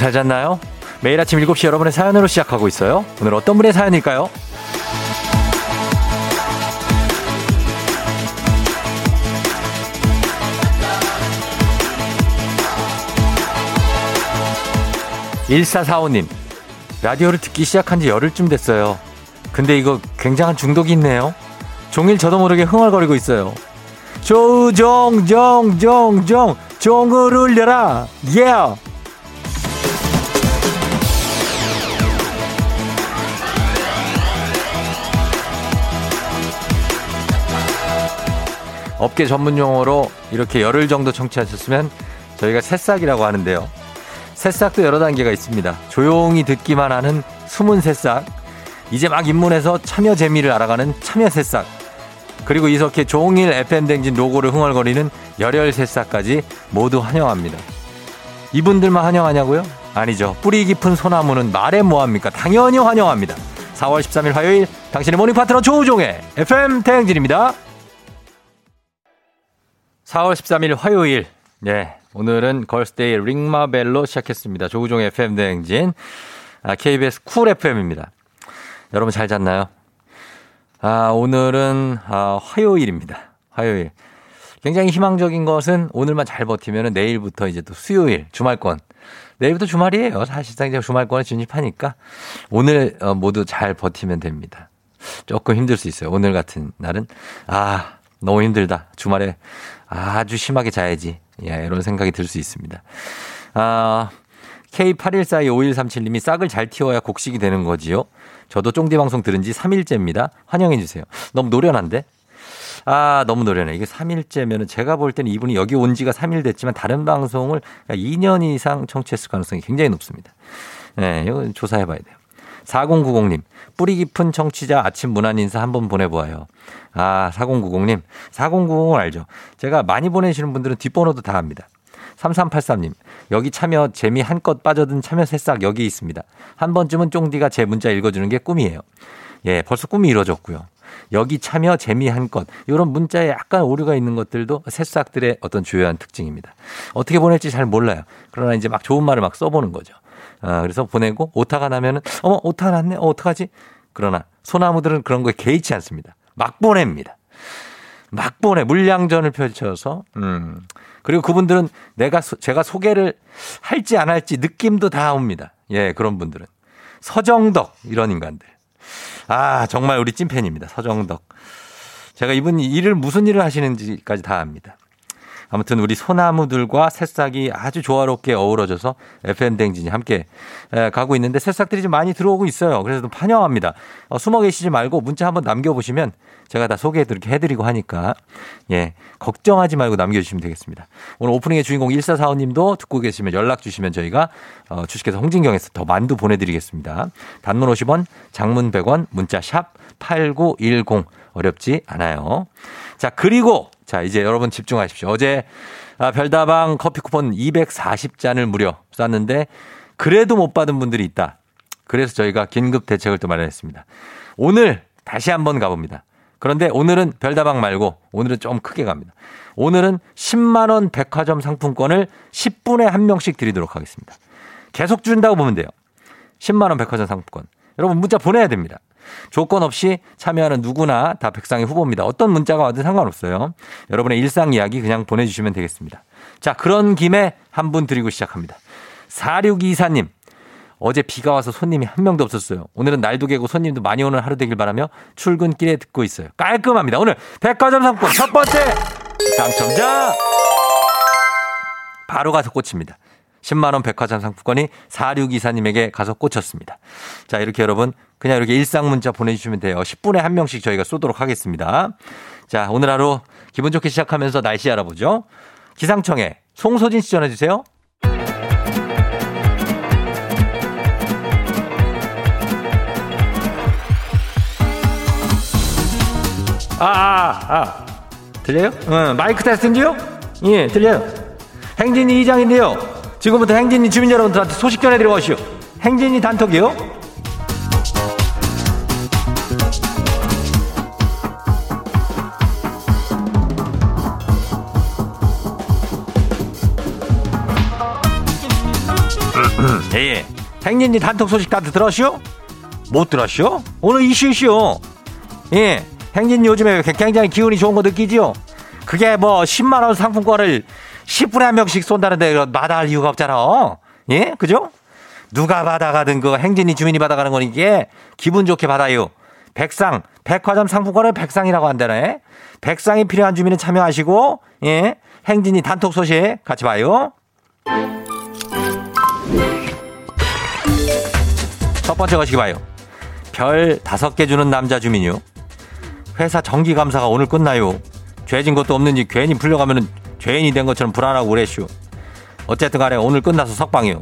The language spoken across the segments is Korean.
잘 잤나요? 매일 아침 7시 여러분의 사연으로 시작하고 있어요. 오늘 어떤 분의 사연일까요? 1445님, 라디오를 듣기 시작한 지 열흘쯤 됐어요. 근데 이거 굉장한 중독이 있네요. 종일 저도 모르게 흥얼거리고 있어요. 조종종종종 종을 울려라 예 yeah. 업계 전문 용어로 이렇게 열흘 정도 청취하셨으면 저희가 새싹이라고 하는데요. 새싹도 여러 단계가 있습니다. 조용히 듣기만 하는 숨은 새싹, 이제 막 입문해서 참여 재미를 알아가는 참여 새싹, 그리고 이렇게 종일 FM댕진 로고를 흥얼거리는 열혈 새싹까지 모두 환영합니다. 이분들만 환영하냐고요? 아니죠. 뿌리 깊은 소나무는 말해 뭐합니까? 당연히 환영합니다. 4월 13일 화요일 당신의 모닝 파트너 조우종의 FM 대행진입니다. 4월 13일 화요일. 네. 오늘은 걸스데이 Ring My Bell로 시작했습니다. 조우종의 FM 대행진. 아, KBS 쿨 FM입니다. 여러분 잘 잤나요? 아, 오늘은 아, 화요일입니다. 화요일. 굉장히 희망적인 것은 오늘만 잘 버티면 내일부터 이제 또 수요일, 주말권. 내일부터 주말이에요. 사실상 이제 주말권에 진입하니까 오늘 어, 모두 잘 버티면 됩니다. 조금 힘들 수 있어요. 오늘 같은 날은. 아, 너무 힘들다. 주말에 아주 심하게 자야지. 예, 이런 생각이 들 수 있습니다. 아, K81425137님이 싹을 잘 틔워야 곡식이 되는 거지요. 저도 쫑디 방송 들은 지 3일째입니다. 환영해 주세요. 너무 노련한데? 아, 너무 노련해. 이게 3일째면은 제가 볼 때는 이분이 여기 온 지가 3일 됐지만 다른 방송을 2년 이상 청취했을 가능성이 굉장히 높습니다. 네, 이거 조사해 봐야 돼요. 4090님, 뿌리 깊은 청취자 아침 문안 인사 한번 보내보아요. 아, 4090님. 4090을 알죠? 제가 많이 보내시는 분들은 뒷번호도 다 압니다. 3383님, 여기 참여 재미 한껏 빠져든 참여 새싹 여기 있습니다. 한 번쯤은 쫑디가 제 문자 읽어주는 게 꿈이에요. 예, 벌써 꿈이 이루어졌고요. 여기 참여 재미 한껏 이런 문자에 약간 오류가 있는 것들도 새싹들의 어떤 주요한 특징입니다. 어떻게 보낼지 잘 몰라요. 그러나 이제 막 좋은 말을 막 써보는 거죠. 아, 그래서 보내고 오타가 나면은 어머 오타 났네. 어, 어떡하지? 그러나 소나무들은 그런 거에 개의치 않습니다. 막 보냅니다. 막 보내 물량전을 펼쳐서 음. 그리고 그분들은 내가 제가 소개를 할지 안 할지 느낌도 다 옵니다. 예, 그런 분들은 서정덕 이런 인간들. 아, 정말 우리 찐팬입니다. 서정덕. 제가 이분이 일을 무슨 일을 하시는지까지 다 압니다. 아무튼 우리 소나무들과 새싹이 아주 조화롭게 어우러져서 FM 댕진이 함께 가고 있는데 새싹들이 좀 많이 들어오고 있어요. 그래서 좀 환영합니다. 어, 숨어 계시지 말고 문자 한번 남겨보시면 제가 다 소개해드리고 해드리고 하니까 예 걱정하지 말고 남겨주시면 되겠습니다. 오늘 오프닝의 주인공 1445님도 듣고 계시면 연락 주시면 저희가 어, 주식회사 홍진경에서 더 만두 보내드리겠습니다. 단문 50원, 장문 100원, 문자 샵 8910 어렵지 않아요. 자 그리고 자, 이제 여러분 집중하십시오. 어제 아, 별다방 커피 쿠폰 240잔을 무려 쐈는데 그래도 못 받은 분들이 있다. 그래서 저희가 긴급 대책을 또 마련했습니다. 오늘 다시 한번 가봅니다. 그런데 오늘은 별다방 말고 오늘은 좀 크게 갑니다. 오늘은 10만 원 백화점 상품권을 10분에 한 명씩 드리도록 하겠습니다. 계속 준다고 보면 돼요. 10만 원 백화점 상품권. 여러분 문자 보내야 됩니다. 조건 없이 참여하는 누구나 다 백상의 후보입니다. 어떤 문자가 와도 상관없어요. 여러분의 일상 이야기 그냥 보내주시면 되겠습니다. 자, 그런 김에 한 분 드리고 시작합니다. 4624님. 어제 비가 와서 손님이 한 명도 없었어요. 오늘은 날도 개고 손님도 많이 오는 하루 되길 바라며 출근길에 듣고 있어요. 깔끔합니다. 오늘 백화점 상품 첫 번째 당첨자 바로 가서 꽂힙니다. 10만원 백화점 상품권이 4624님에게 가서 꽂혔습니다. 자, 이렇게 여러분, 그냥 이렇게 일상 문자 보내주시면 돼요. 10분에 한 명씩 저희가 쏘도록 하겠습니다. 자, 오늘 하루 기분 좋게 시작하면서 날씨 알아보죠. 기상청에 송소진 씨 전해주세요. 아, 아, 아. 들려요? 응, 마이크 테스트인데요? 예, 들려요. 행진이 이장인데요. 지금부터 행진이 주민 여러분들한테 소식 전해드리고 오시오. 행진이 단톡이요. 예. 행진이 단톡 소식 다들 들었슈? 못 들었슈? 오늘 이슈슈. 예. 행진 요즘에 굉장히 기운이 좋은 거 느끼지요? 그게 뭐 10만원 상품권을 10분에 한 명씩 쏜다는데 마다할 이유가 없잖아. 예? 그죠? 누가 받아가든 그 행진이 주민이 받아가는 거니 이게 기분 좋게 받아요. 백상, 백화점 상품권을 백상이라고 한다네. 백상이 필요한 주민은 참여하시고, 예. 행진이 단톡 소식 같이 봐요. 첫 번째 것이 봐요. 별 다섯 개 주는 남자 주민요. 회사 정기 감사가 오늘 끝나요. 죄진 것도 없는지 괜히 풀려가면은 죄인이 된 것처럼 불안하고 그랬슈. 어쨌든 간에 오늘 끝나서 석방이요.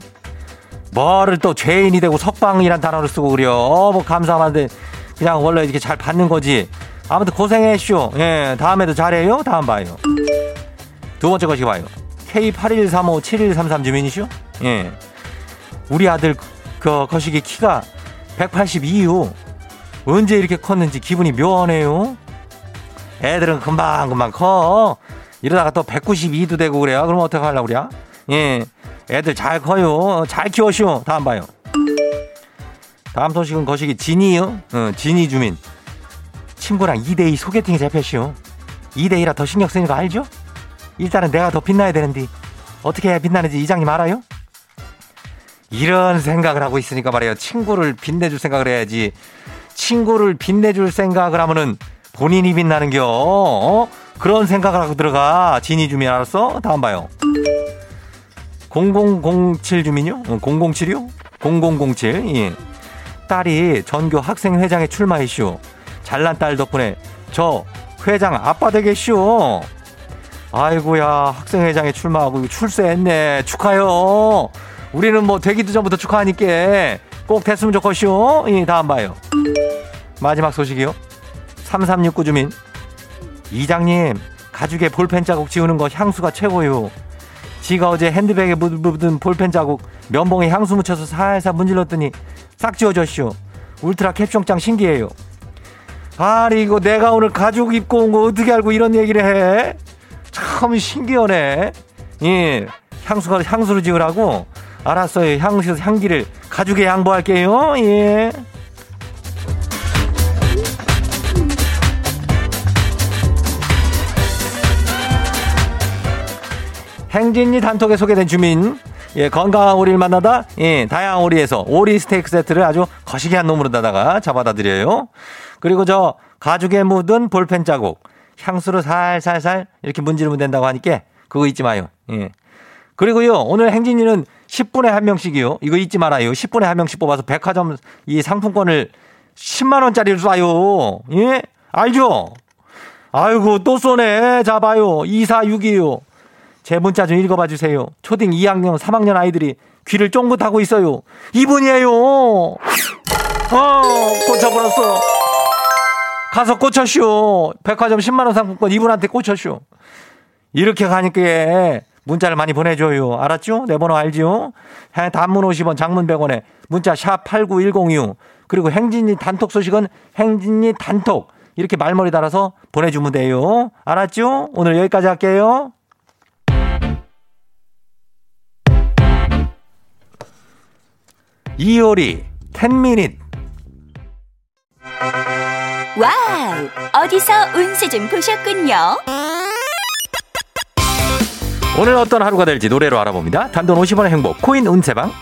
뭐를 또 죄인이 되고 석방이란 단어를 쓰고 그래요. 어, 뭐 감사한데 그냥 원래 이렇게 잘 받는 거지. 아무튼 고생했쇼. 예, 다음에도 잘해요. 다음 봐요. 두 번째 것이 봐요. K81357133 주민이시오? 예. 우리 아들 그 거시기 키가 182요. 언제 이렇게 컸는지 기분이 묘하네요. 애들은 금방 금방 커. 이러다가 또 192도 되고 그래요. 그럼 어떡하려고 그래? 예. 애들 잘 커요. 잘 키워시오. 다음 봐요. 다음 소식은 거시기 진이요. 어, 진이 주민. 친구랑 2대2 소개팅에 잡혔시오. 2대2라 더 신경 쓰는 거 알죠? 일단은 내가 더 빛나야 되는데 어떻게 해야 빛나는지 이장님 알아요? 이런 생각을 하고 있으니까 말이에요. 친구를 빛내줄 생각을 해야지. 친구를 빛내줄 생각을 하면은 본인이 빛나는겨. 어? 그런 생각을 하고 들어가. 진이 주민 알았어? 다음 봐요. 0007 주민요? 0076? 0007. 예. 딸이 전교 학생회장에 출마했슈. 잘난 딸 덕분에 저 회장 아빠 되겠슈. 아이고야 학생회장에 출마하고 출세했네. 축하요. 우리는 뭐 되기도 전부터 축하하니까 꼭 됐으면 좋겠슈. 예, 다음 봐요. 마지막 소식이요. 3369 주민. 이장님, 가죽에 볼펜 자국 지우는 거 향수가 최고요. 지가 어제 핸드백에 묻은 볼펜 자국 면봉에 향수 묻혀서 살살 문질렀더니 싹 지워졌쇼. 울트라 캡숑짱 신기해요. 아니 이거 내가 오늘 가죽 입고 온 거 어떻게 알고 이런 얘기를 해? 참 신기하네. 예, 향수가 향수로 지으라고 알았어요. 향수 향기를 가죽에 양보할게요. 예. 행진리 단톡에 소개된 주민 예, 건강한 오리를 만나다 예, 다양한 오리에서 오리 스테이크 세트를 아주 거시기한 놈으로다가 잡아다 드려요. 그리고 저 가죽에 묻은 볼펜 자국 향수로 살살살 이렇게 문지르면 된다고 하니까 그거 잊지 마요. 예. 그리고요 오늘 행진이는 10분에 한 명씩이요. 이거 잊지 말아요. 10분에 한 명씩 뽑아서 백화점 이 상품권을 10만 원짜리를 쏴요. 예? 알죠? 아이고 또 쏘네. 잡아요. 2462요. 제 문자 좀 읽어봐 주세요. 초딩 2학년, 3학년 아이들이 귀를 쫑긋하고 있어요. 이분이에요. 어, 꽂혀버렸어. 가서 꽂혔쇼. 백화점 10만원 상품권 이분한테 꽂혔쇼. 이렇게 가니까 문자를 많이 보내줘요. 알았죠? 내 번호 알죠? 단문 50원, 장문 100원에 문자 샵 8910이요. 그리고 행진이 단톡 소식은 행진이 단톡. 이렇게 말머리 달아서 보내주면 돼요. 알았죠? 오늘 여기까지 할게요. 이효리 10 Minutes wow! 어디서 운세 좀 보셨군요. 오늘 어떤 하루가 될지 노래로 알아봅니다. 단돈 50원의 행복 코인 운세방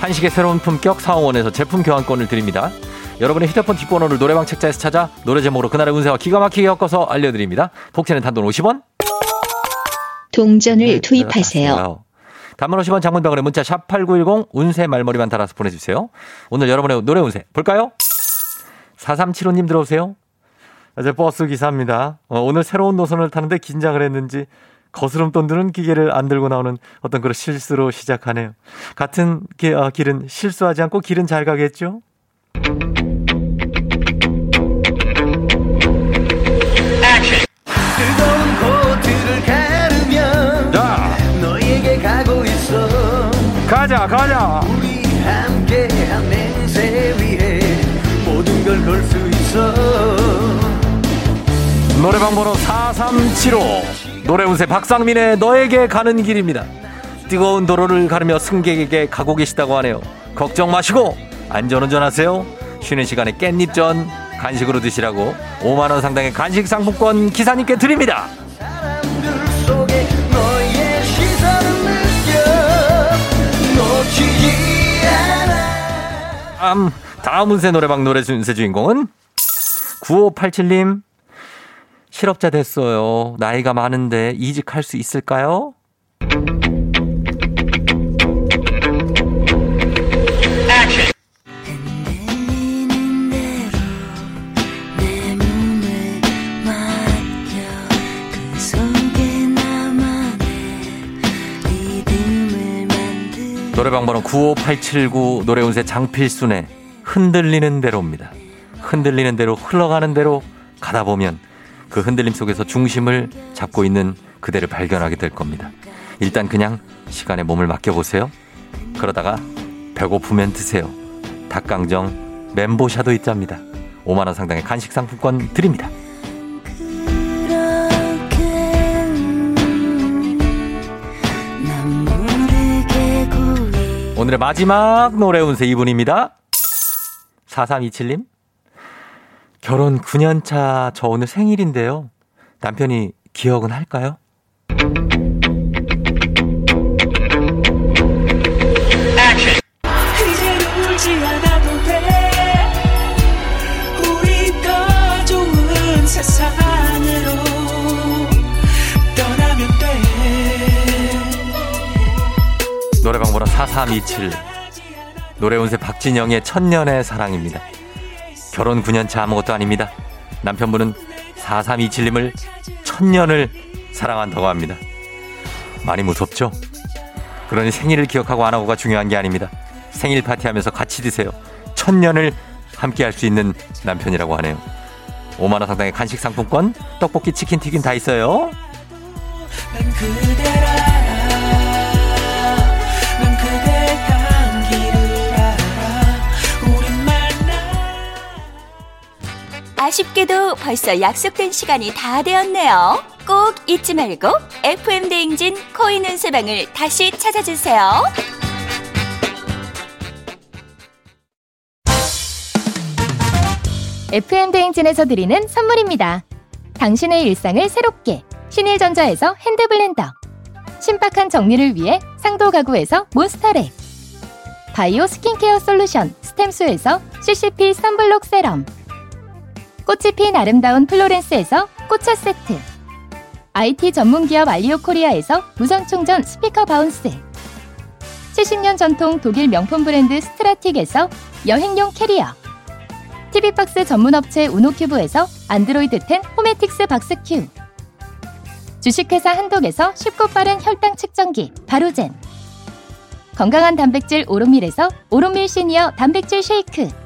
한식의 새로운 품격 사옹원에서 제품 교환권을 드립니다. 여러분의 휴대폰 뒷번호를 노래방 책자에서 찾아 노래 제목으로 그날의 운세와 기가 막히게 엮어서 알려드립니다. 복채는 단돈 50원. 동전을 네, 투입하세요. 단문 50원 장문병원의 문자 샵 8910 운세 말머리만 달아서 보내주세요. 오늘 여러분의 노래 운세 볼까요? 4375님 들어오세요. 어제 버스 기사입니다. 어, 오늘 새로운 노선을 타는데 긴장을 했는지 거스름 돈 드는 기계를 안 들고 나오는 어떤 그런 실수로 시작하네요. 같은 기, 어, 길은 실수하지 않고 길은 잘 가겠죠? 가자 가자 우리 함께 한 맹세 위해 모든 걸 걸 수 있어 노래방 번호 4375 노래운세 박상민의 너에게 가는 길입니다. 뜨거운 도로를 가르며 승객에게 가고 계시다고 하네요. 걱정 마시고 안전운전 하세요. 쉬는 시간에 깻잎전 간식으로 드시라고 5만원 상당의 간식 상품권 기사님께 드립니다. 다음, 다음 운세 노래방 노래 운세 주인공은 9587님. 실업자 됐어요. 나이가 많은데 이직할 수 있을까요? 95879 노래운세 장필순의 흔들리는 대로입니다. 흔들리는 대로 흘러가는 대로 가다 보면 그 흔들림 속에서 중심을 잡고 있는 그대를 발견하게 될 겁니다. 일단 그냥 시간에 몸을 맡겨보세요. 그러다가 배고프면 드세요. 닭강정 멘보샤도 있답니다. 5만원 상당의 간식 상품권 드립니다. 오늘의 마지막 노래 운세 이분입니다. 4327님. 결혼 9년 차 저 오늘 생일인데요. 남편이 기억은 할까요? 4327 노래 운세 박진영의 천년의 사랑입니다. 결혼 9년차 아무것도 아닙니다. 남편분은 4327님을 천년을 사랑한다고 합니다. 많이 무섭죠? 그러니 생일을 기억하고 안 하고가 중요한 게 아닙니다. 생일 파티하면서 같이 드세요. 천년을 함께 할 수 있는 남편이라고 하네요. 5만 원 상당의 간식 상품권, 떡볶이, 치킨, 튀김 다 있어요. 아쉽게도 벌써 약속된 시간이 다 되었네요. 꼭 잊지 말고 FM 대행진 코인 은 세방을 다시 찾아주세요. FM 대행진에서 드리는 선물입니다. 당신의 일상을 새롭게 신일전자에서 핸드블렌더 신박한 정리를 위해 상도 가구에서 몬스터랩 바이오 스킨케어 솔루션 스템수에서 CCP 선블록 세럼 꽃이 핀 아름다운 플로렌스에서 꽃차 세트. IT 전문기업 알리오 코리아에서 무선 충전 스피커 바운스. 70년 전통 독일 명품 브랜드 스트라틱에서 여행용 캐리어. TV박스 전문업체 우노큐브에서 안드로이드 10 호메틱스 박스큐. 주식회사 한독에서 쉽고 빠른 혈당 측정기 바로젠. 건강한 단백질 오롯밀에서 오롯밀 시니어 단백질 쉐이크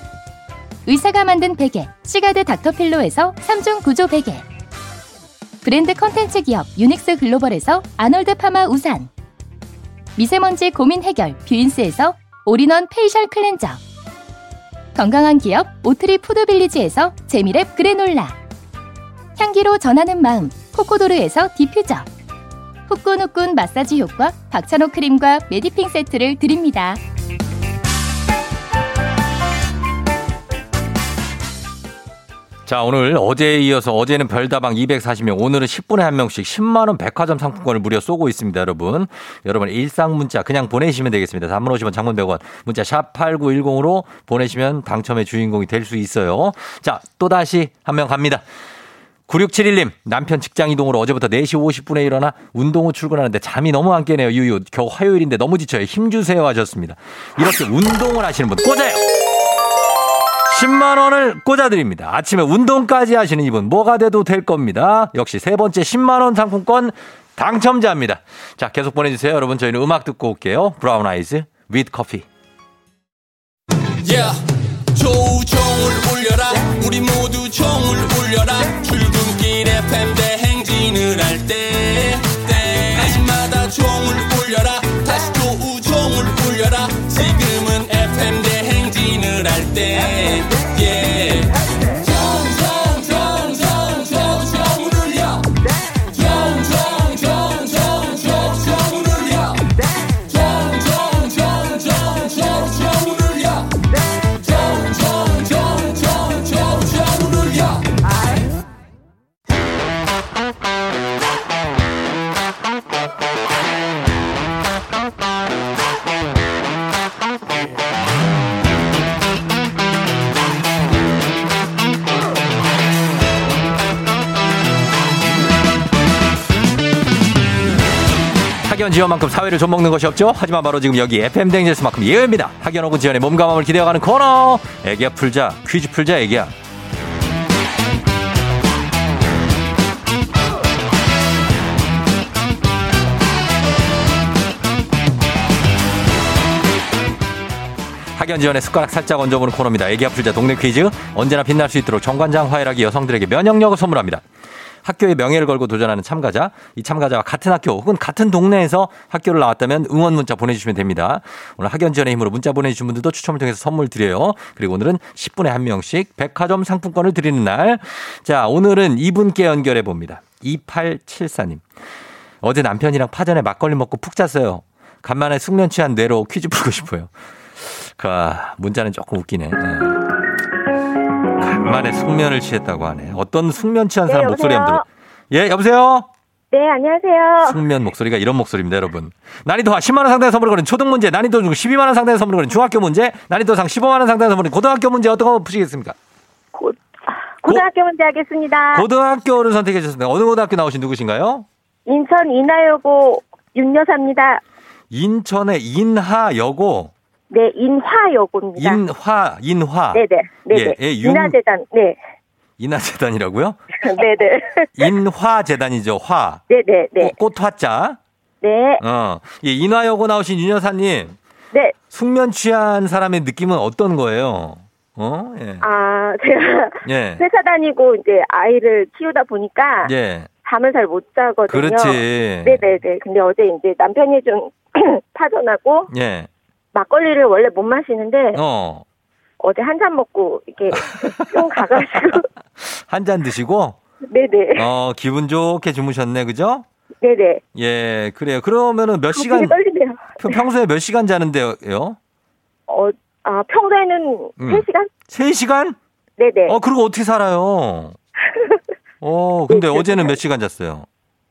의사가 만든 베개 시가드 닥터필로에서 3중 구조 베개. 브랜드 컨텐츠 기업 유닉스 글로벌에서 아놀드 파마 우산. 미세먼지 고민 해결 뷰인스에서 올인원 페이셜 클렌저. 건강한 기업 오트리 푸드빌리지에서 재미랩 그래놀라. 향기로 전하는 마음 코코도르에서 디퓨저. 후끈후끈 마사지 효과 박찬호 크림과 메디핑 세트를 드립니다. 자, 오늘 어제에 이어서 어제는 별다방 240명, 오늘은 10분에 한 명씩 10만원 백화점 상품권을 무려 쏘고 있습니다, 여러분. 여러분, 일상 문자 그냥 보내시면 되겠습니다. 단문 50원, 장문 100원, 문자 샵 8910으로 보내시면 당첨의 주인공이 될 수 있어요. 자, 또다시 한 명 갑니다. 9671님, 남편 직장 이동으로 어제부터 4시 50분에 일어나 운동 후 출근하는데 잠이 너무 안 깨네요. 유유. 겨우 화요일인데 너무 지쳐요. 힘주세요 하셨습니다. 이렇게 운동을 하시는 분 꽂아요! 10만 원을 꽂아드립니다. 아침에 운동까지 하시는 이분 뭐가 돼도 될 겁니다. 역시 세 번째 10만 원 상품권 당첨자입니다. 자, 계속 보내주세요. 여러분 저희는 음악 듣고 올게요. 브라운 아이즈, with 커피. Yeah. 조우종을 울려라 우리 모두 종을 울려라 출근길 FM 대행진을 할 때 때마다 종을 울려라 다시 조우종을 울려라 Yeah. 학연 지원만큼 사회를 좀 먹는 것이 없죠. 하지만 바로 지금 여기 FM 댕제스만큼 예외입니다. 학연 혹은 지원의 몸과 마음을 기대어가는 코너. 애기야 풀자 퀴즈 풀자 애기야. 학연 지원의 숟가락 살짝 얹어보는 코너입니다. 애기 아플자 동네 퀴즈. 언제나 빛날 수 있도록 정관장 화이락이 여성들에게 면역력을 선물합니다. 학교의 명예를 걸고 도전하는 참가자, 이 참가자와 같은 학교 혹은 같은 동네에서 학교를 나왔다면 응원 문자 보내주시면 됩니다. 오늘 학연 지원의 힘으로 문자 보내주신 분들도 추첨을 통해서 선물 드려요. 그리고 오늘은 10분에 한 명씩 백화점 상품권을 드리는 날. 자, 오늘은 이분께 연결해 봅니다. 2874님. 어제 남편이랑 파전에 막걸리 먹고 푹 잤어요. 간만에 숙면 취한 뇌로 퀴즈 풀고 싶어요. 그 아, 문자는 조금 웃기네. 네. 간만에 숙면을 취했다고 하네. 어떤 숙면 취한 사람 네, 목소리 한번 들어. 예, 여보세요? 네, 안녕하세요. 숙면 목소리가 이런 목소리입니다, 여러분. 난이도 하 10만 원 상당의 선물을 거는 초등 문제, 난이도 중 12만 원 상당의 선물을 거는 중학교 문제, 난이도 상 15만 원 상당의 선물을 고등학교 문제 어떤 거 푸시겠습니까? 고, 아, 고등학교 문제 하겠습니다. 고등학교를 선택해 주셨습니다. 어느 고등학교 나오신 누구신가요? 인천 인하여고 윤여사입니다. 인천의 인하여고 네, 인화여고입니다. 인화 인화 네네, 네네. 예, 예, 윤- 인하재단, 네. 인하재단이라고요? 네네. 인화재단이죠. 화. 네네, 네. 꽃, 꽃 화자. 네, 어. 예, 인화여고 나오신 윤 여사님. 네. 숙면 취한 사람의 느낌은 어떤 거예요? 어? 예. 아, 제가 예. 회사 다니고 이제 아이를 키우다 보니까 예. 잠을 잘 못 자거든요. 그렇지. 네네네. 근데 어제 이제 남편이 좀 파전하고 예. 막걸리를 원래 못 마시는데 어. 어제 한 잔 먹고 이렇게 좀 가가지고 한 잔 드시고 네네 어, 기분 좋게 주무셨네. 그죠? 네네 예, 그래요. 그러면은 몇 되게 시간 떨리네요. 평- 평소에 몇 시간 자는데요? 어, 아 평소에는 음. 3 시간? 3 시간? 네네 어, 그리고 어떻게 살아요? 어, 근데 네, 어제는. 몇 시간 잤어요?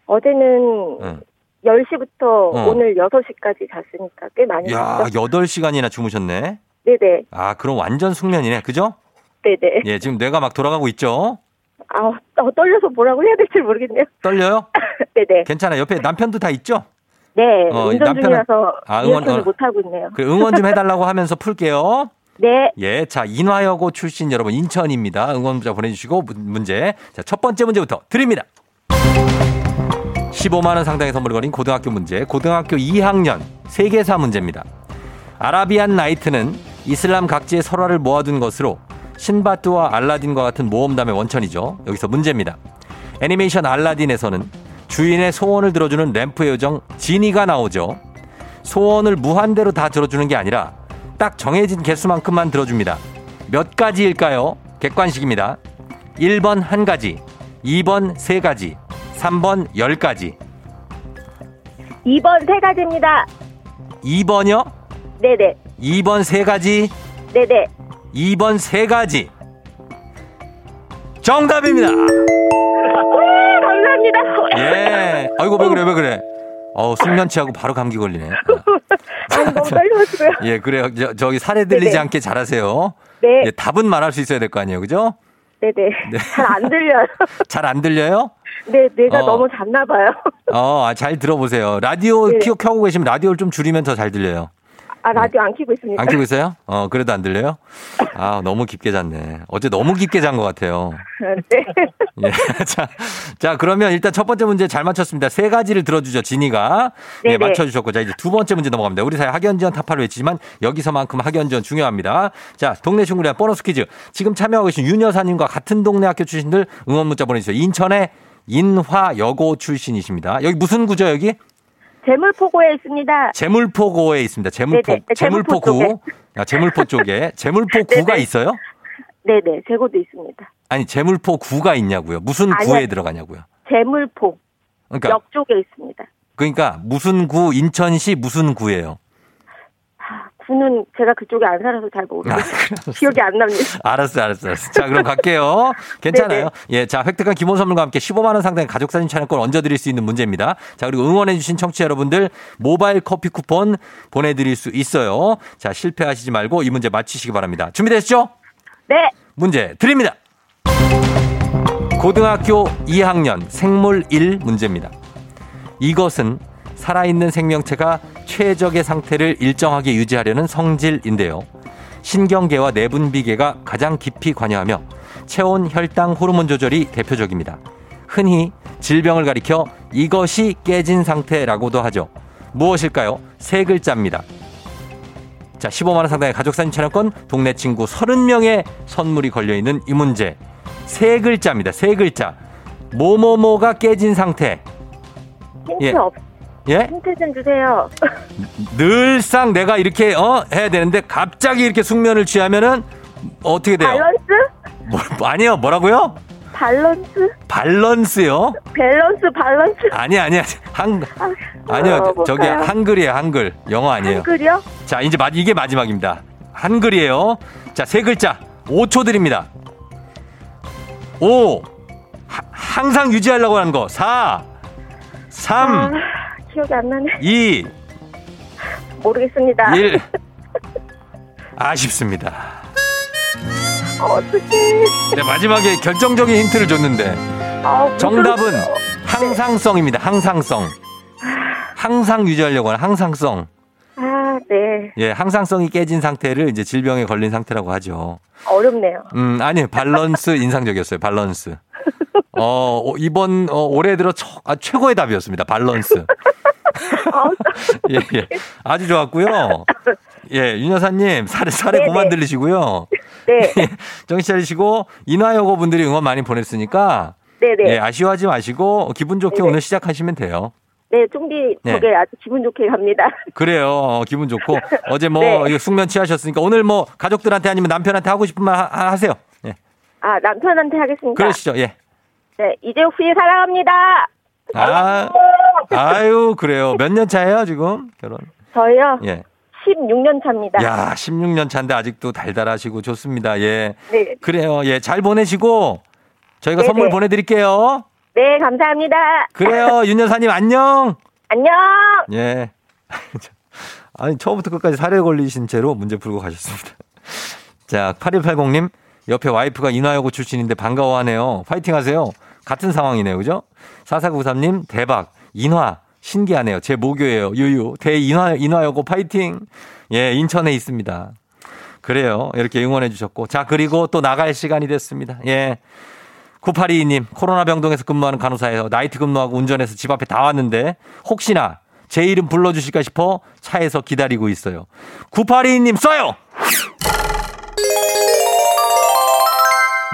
어제는 응. 10시부터 어. 오늘 6시까지 잤으니까 꽤 많이 야, 잤죠. 8시간이나 주무셨네. 네네 아, 그럼 완전 숙면이네. 그죠? 네네 예, 지금 뇌가 막 돌아가고 있죠? 아 어, 떨려서 뭐라고 해야 될지 모르겠네요. 떨려요? 네네 괜찮아요. 옆에 남편도 다 있죠? 네 어, 운전 남편은- 중이라서 아, 응원- 어. 못 하고 있네요. 그 응원 좀 해달라고 하면서 풀게요. 네 예, 자, 인화여고 출신 여러분, 인천입니다. 응원 문자 보내주시고, 문- 문제. 자, 첫 번째 문제부터 드립니다. 15만원 상당의 선물을 거린 고등학교 문제, 고등학교 2학년 세계사 문제입니다. 아라비안 나이트는 이슬람 각지의 설화를 모아둔 것으로 신바트와 알라딘과 같은 모험담의 원천이죠. 여기서 문제입니다. 애니메이션 알라딘에서는 주인의 소원을 들어주는 램프의 요정 지니가 나오죠. 소원을 무한대로 다 들어주는 게 아니라 딱 정해진 개수만큼만 들어줍니다. 몇 가지일까요? 객관식입니다. 1번 한 가지, 2번 세 가지, 3번 열 가지. 2번 세 가지입니다. 2번이요? 네네 2번 세 가지, 네네 2번 세 가지. 정답입니다. 감사합니다. 예. 아이고, 왜 그래, 왜 그래. 어 숙면 취하고 바로 감기 걸리네. 아니, 너무 떨려가지고요. 예, 그래요. 저, 저기 살에 들리지 네네. 않게 잘하세요. 네, 예, 답은 말할 수 있어야 될 거 아니에요. 그죠? 네 네. 잘 안 들려요. 잘 안 들려요? 네, 내가 어. 너무 잤나 봐요. 어, 아, 잘 들어보세요. 라디오 네. 키 켜고 계시면 라디오를 좀 줄이면 더 잘 들려요. 아, 라디오 안 켜고 있습니다. 안 켜고 있어요? 어, 그래도 안 들려요? 아, 너무 깊게 잤네. 어제 너무 깊게 잔 것 같아요. 네. 예. 자, 자, 그러면 일단 첫 번째 문제 잘 맞췄습니다. 세 가지를 들어주죠, 진이가. 예, 네네. 맞춰주셨고. 자, 이제 두 번째 문제 넘어갑니다. 우리 사회 학연지원 타파를 외치지만 여기서만큼 학연지원 중요합니다. 자, 동네 위한 보너스 퀴즈. 지금 참여하고 계신 윤 여사님과 같은 동네 학교 출신들 응원 문자 보내주세요. 인천의 인화여고 출신이십니다. 여기 무슨 구죠, 여기? 재물포고에 있습니다. 재물포고에 있습니다. 재물포, 네네, 재물포 재물포구. 아, 재물포 쪽에. 재물포구가 네네. 있어요? 네네, 재고도 있습니다. 아니, 재물포구가 있냐고요. 무슨 아니요. 구에 들어가냐고요. 재물포, 그러니까 역 쪽에 있습니다. 그러니까 무슨 구 인천시 무슨 구예요? 아, 구는 제가 그쪽에 안 살아서 잘 아, 모르겠어요. 기억이 안 납니다. 알았어, 알았어, 알았어. 자, 그럼 갈게요. 괜찮아요. 예, 자, 획득한 기본 선물과 함께 15만 원 상당의 가족 사진 촬영권 얹어 드릴 수 있는 문제입니다. 자, 그리고 응원해 주신 청취자 여러분들 모바일 커피 쿠폰 보내 드릴 수 있어요. 자, 실패하시지 말고 이 문제 맞히시기 바랍니다. 준비되시죠? 네, 문제 드립니다. 고등학교 2학년 생물 1 문제입니다. 이것은 살아있는 생명체가 최적의 상태를 일정하게 유지하려는 성질인데요. 신경계와 내분비계가 가장 깊이 관여하며 체온, 혈당, 호르몬 조절이 대표적입니다. 흔히 질병을 가리켜 이것이 깨진 상태라고도 하죠. 무엇일까요? 세 글자입니다. 자, 15만원 상당의 가족사진 촬영권, 동네 친구 30명의 선물이 걸려있는 이 문제. 세 글자입니다. 세 글자. 뭐뭐뭐가 깨진 상태. 힌트 예. 없, 예? 힌트 좀 주세요. 늘상 내가 이렇게, 어, 해야 되는데 갑자기 이렇게 숙면을 취하면은 어떻게 돼요? 밸런스? 뭐, 아니요. 뭐라고요? 밸런스? 밸런스요? 밸런스, 밸런스. 아니, 아니야. 한, 아, 아니요. 어, 저- 저기? 한글이에요. 한글. 영어 아니에요. 한글이요? 자, 이제 마, 이게 마지막입니다. 한글이에요. 자, 세 글자. 5초 드립니다. 5. 하- 항상 유지하려고 하는 거. 4. 3. 아, 기억이 안 나네. 2. 모르겠습니다. 1. 아쉽습니다. 어떡해. 네, 마지막에 결정적인 힌트를 줬는데 아, 무슨- 정답은 항상성입니다. 항상성. 항상 유지하려고 하는 항상성. 아, 네. 예, 항상성이 깨진 상태를 이제 질병에 걸린 상태라고 하죠. 어렵네요. 음, 아니, 밸런스 인상적이었어요. 밸런스. 어, 어, 이번 어, 올해 들어 처- 아, 최고의 답이었습니다. 밸런스. 예, 예. 아주 좋았고요. 예, 윤 여사님, 살에, 살에 네네. 고만 들리시고요. 네. 정신 차리시고, 인화여고 분들이 응원 많이 보냈으니까, 네네. 예, 아쉬워하지 마시고, 기분 좋게 네네. 오늘 시작하시면 돼요. 네, 쫑디 네. 덕에 아주 기분 좋게 갑니다. 그래요. 어, 기분 좋고. 어제 뭐, 네. 숙면 취하셨으니까, 오늘 뭐, 가족들한테 아니면 남편한테 하고 싶은 말 하, 하세요. 예. 아, 남편한테 하겠습니다. 그러시죠. 예. 네, 이재욱 씨 사랑합니다. 아, 아유, 그래요. 몇 년 차예요, 지금? 결혼? 저요, 예. 16년 차입니다. 야, 16년 차인데 아직도 달달하시고 좋습니다. 예. 네. 그래요. 예. 잘 보내시고 저희가 네네. 선물 보내 드릴게요. 네, 감사합니다. 그래요. 윤 여사님 안녕. 안녕! 예. 아니, 처음부터 끝까지 살에 걸리신 채로 문제 풀고 가셨습니다. 자, 8180님. 옆에 와이프가 인화여고 출신인데 반가워하네요. 파이팅 하세요. 같은 상황이네요. 그죠? 4493님, 대박. 인화. 신기하네요. 제 모교예요. 유유. 대인화, 인화여고 파이팅. 예, 인천에 있습니다. 그래요. 이렇게 응원해 주셨고. 자, 그리고 또 나갈 시간이 됐습니다. 예. 9822님, 코로나 병동에서 근무하는 간호사예요. 나이트 근무하고 운전해서 집 앞에 다 왔는데, 혹시나 제 이름 불러주실까 싶어 차에서 기다리고 있어요. 9822님, 써요!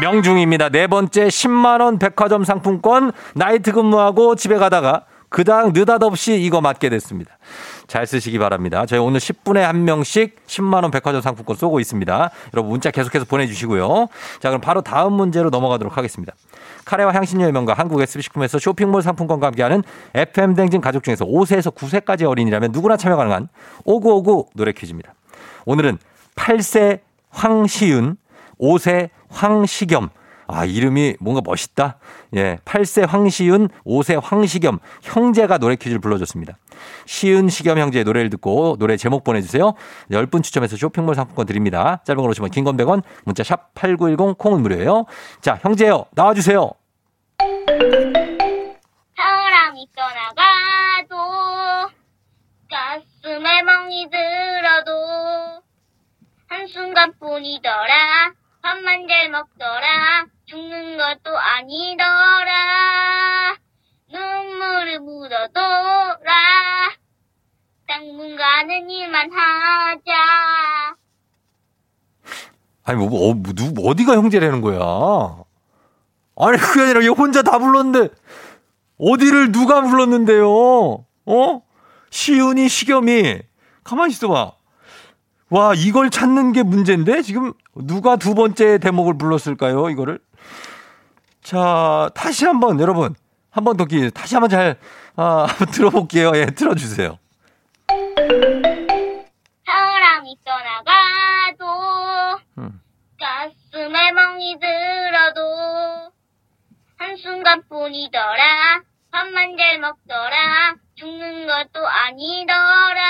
명중입니다. 네 번째 10만원 백화점 상품권 나이트 근무하고 집에 가다가 그당 느닷없이 이거 맞게 됐습니다. 잘 쓰시기 바랍니다. 저희 오늘 10분에 한 명씩 10만원 백화점 상품권 쏘고 있습니다. 여러분 문자 계속해서 보내주시고요. 자, 그럼 바로 다음 문제로 넘어가도록 하겠습니다. 카레와 향신료의 명가 한국 SB식품에서 쇼핑몰 상품권과 함께하는 FM댕진 가족 중에서 5세에서 9세까지 어린이라면 누구나 참여 가능한 5959 노래 퀴즈입니다. 오늘은 8세 황시윤, 5세 황시겸, 아, 이름이 뭔가 멋있다? 예. 8세 황시윤, 5세 황시겸, 형제가 노래 퀴즈를 불러줬습니다. 시은, 시겸 형제의 노래를 듣고 노래 제목 보내주세요. 10분 추첨해서 쇼핑몰 상품권 드립니다. 짧은 걸 오시면 긴건 100원, 문자 샵 8910, 콩은 무료예요. 자, 형제요, 나와주세요. 사람이 떠나가도 가슴에 멍이 들어도 한순간뿐이더라 밥만 잘 먹더라 죽는 것도 아니더라 눈물을 묻어둬라 당분간은 일만 하자 아니, 뭐, 어, 뭐, 누, 어디가 형제라는 거야? 아니, 그게 아니라 얘 혼자 다 불렀는데, 어디를 누가 불렀는데요? 어? 시은이, 시겸이. 가만히 있어봐. 와, 이걸 찾는 게 문제인데? 지금 누가 두 번째 대목을 불렀을까요? 이거를? 자, 다시 한 번, 여러분. 한 번 더 기회. 다시 한번 잘, 아, 한번 들어볼게요. 예, 틀어 주세요. 사람이 떠나가도 음. 가슴에 멍이 들어도 한순간뿐이더라 밥만 잘 먹더라 죽는 것도 아니더라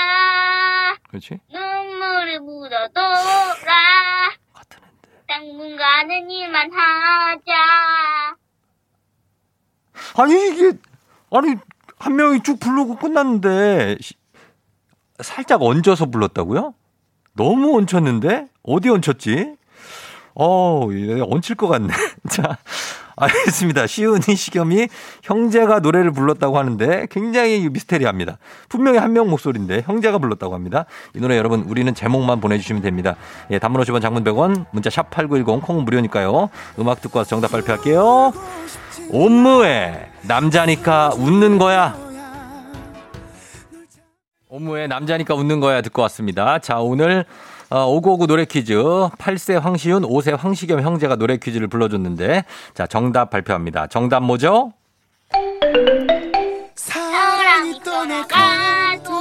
그렇지? 눈물을 앤데. 당분간은 일만 하자 아니 이게 아니 한 명이 쭉 부르고 끝났는데 시- 살짝 얹어서 불렀다고요? 너무 얹혔는데 어디 얹혔지? 어, 얘 얹힐 것 같네. 자, 알겠습니다. 시은이 시겸이 형제가 노래를 불렀다고 하는데 굉장히 미스테리합니다. 분명히 한 명 목소리인데 형제가 불렀다고 합니다. 이 노래 여러분 우리는 제목만 보내주시면 됩니다. 예, 단문 50원 장문 100원 문자 샵 8910 콩은 무료니까요. 음악 듣고 와서 정답 발표할게요. 옴무의 남자니까 웃는 거야. 옴무의 남자니까 웃는 거야 듣고 왔습니다. 자, 오늘 어, 5959 노래 퀴즈 8세 황시윤, 5세 황시겸 형제가 노래 퀴즈를 불러줬는데 자, 정답 발표합니다. 정답 뭐죠? 사람이 떠나가도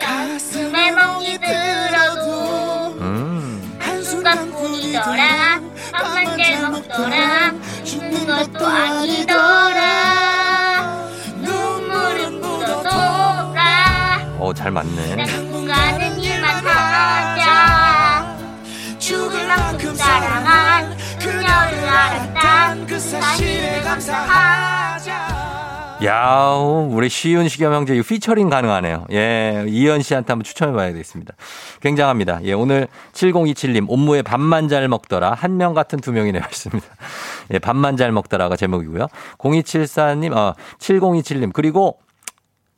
가슴에 멍이 들어도 음, 한순간뿐이더라 밥만 잘 먹더라 죽는 것도 아니더라 어, 잘 맞네. 감사하자 야, 우리 시윤 시겸 형제 이 피처링 가능하네요. 예, 이현 씨한테 한번 추천해 봐야 되겠습니다. 굉장합니다. 예, 오늘 7027님 옴무에 밥만 잘 먹더라 한 명 같은 두 명이네요. 했습니다. 예, 밥만 잘 먹더라가 제목이고요. 0274님, 어, 7027님 그리고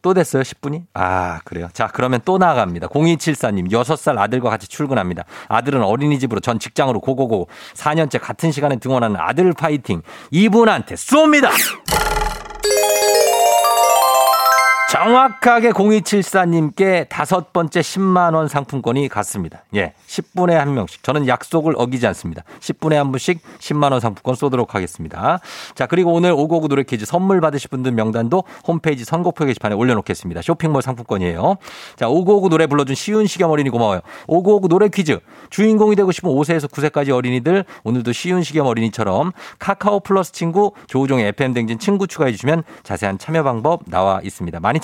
또 됐어요, 10분이? 아, 그래요. 자, 그러면 또 나갑니다. 0274님, 6살 아들과 같이 출근합니다. 아들은 어린이집으로 전 직장으로 고고고 4년째 같은 시간에 등원하는 아들 파이팅. 이분한테 쏩니다! 정확하게 0274님께 다섯 번째 10만원 상품권이 갔습니다. 예. 10분에 한 명씩. 저는 약속을 어기지 않습니다. 10분에 한 분씩 10만원 상품권 쏘도록 하겠습니다. 자, 그리고 오늘 오고구 노래 퀴즈 선물 받으실 분들 명단도 홈페이지 선곡표 게시판에 올려놓겠습니다. 쇼핑몰 상품권이에요. 자, 오고구 노래 불러준 시윤 시겸 어린이 고마워요. 오고구 노래 퀴즈. 주인공이 되고 싶은 5세에서 9세까지 어린이들 오늘도 시윤 시겸 어린이처럼 카카오 플러스 친구 조우종의 FM 댕진 친구 추가해 주시면 자세한 참여 방법 나와 있습니다. 많이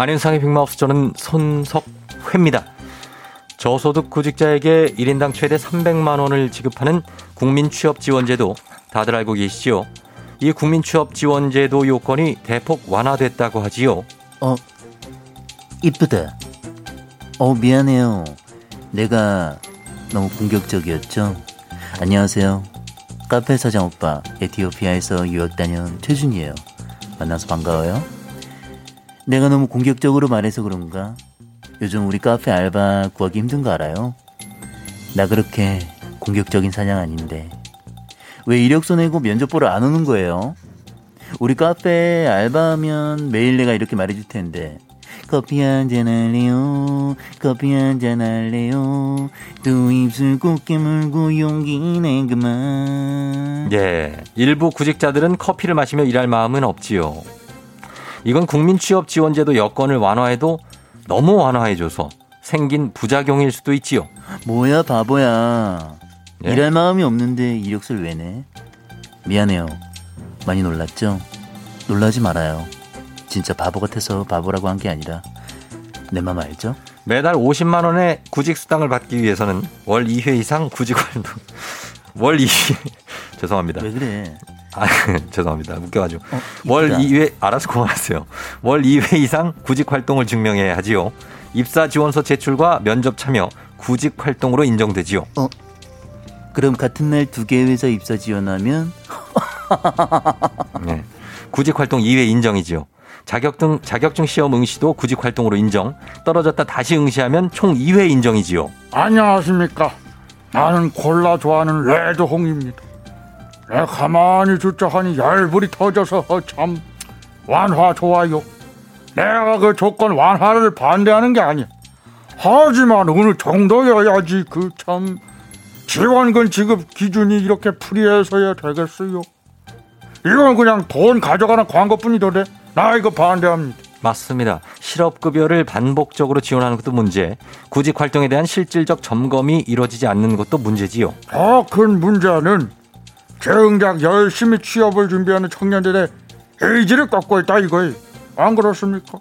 안윤상의 빅마우스 저는 손석회입니다. 저소득 구직자에게 1인당 최대 300만 원을 지급하는 국민취업지원제도 다들 알고 계시지요? 이 국민취업지원제도 요건이 대폭 완화됐다고 하지요. 어, 이쁘다. 어, 미안해요. 내가 너무 공격적이었죠? 안녕하세요. 카페 사장 오빠, 에티오피아에서 유학 다녀온 최준이에요. 만나서 반가워요. 내가 너무 공격적으로 말해서 그런가? 요즘 우리 카페 알바 구하기 힘든 거 알아요? 나 그렇게 공격적인 사장 아닌데. 왜 이력서 내고 면접 보러 안 오는 거예요? 우리 카페 알바하면 매일 내가 이렇게 말해줄 텐데. 커피 한잔 할래요? 커피 한잔 할래요? 두 입술 곱게 물고 용기 내 그만. 예. 일부 구직자들은 커피를 마시며 일할 마음은 없지요. 이건 국민 취업 지원제도 여건을 완화해도 너무 완화해줘서 생긴 부작용일 수도 있지요. 뭐야 바보야. 예? 일할 마음이 없는데 이력서를 왜 내? 미안해요. 많이 놀랐죠? 놀라지 말아요. 진짜 바보 같아서 바보라고 한 게 아니라 내 맘 알죠? 매달 50만 원의 구직 수당을 받기 위해서는 월 2회 이상 구직 활동 월 2회 죄송합니다. 왜 그래? 아, 죄송합니다. 웃겨가지고. 어, 월 이쁘다. 2회, 알아서 그만하세요. 월 2회 이상 구직 활동을 증명해야 하지요. 입사 지원서 제출과 면접 참여, 구직 활동으로 인정되지요. 그럼 같은 날 두 개의 회사 입사 지원하면 네. 구직 활동 2회 인정이지요. 자격증, 자격증 시험 응시도 구직 활동으로 인정. 떨어졌다 다시 응시하면 총 2회 인정이지요. 안녕하십니까. 나는 콜라 좋아하는 레드홍입니다. 내 가만히 듣자 하니 열불이 터져서 참 완화 좋아요. 내가 그 조건 완화를 반대하는 게 아니야. 하지만 어느 정도여야지 그 참 지원금 지급 기준이 이렇게 풀이해서야 되겠어요. 이건 그냥 돈 가져가는 광고뿐이더래. 나 이거 반대합니다. 맞습니다. 실업급여를 반복적으로 지원하는 것도 문제, 구직 활동에 대한 실질적 점검이 이루어지지 않는 것도 문제지요. 더 큰 문제는 정작 열심히 취업을 준비하는 청년들의 의지를 꺾고 있다 이거예요. 안 그렇습니까?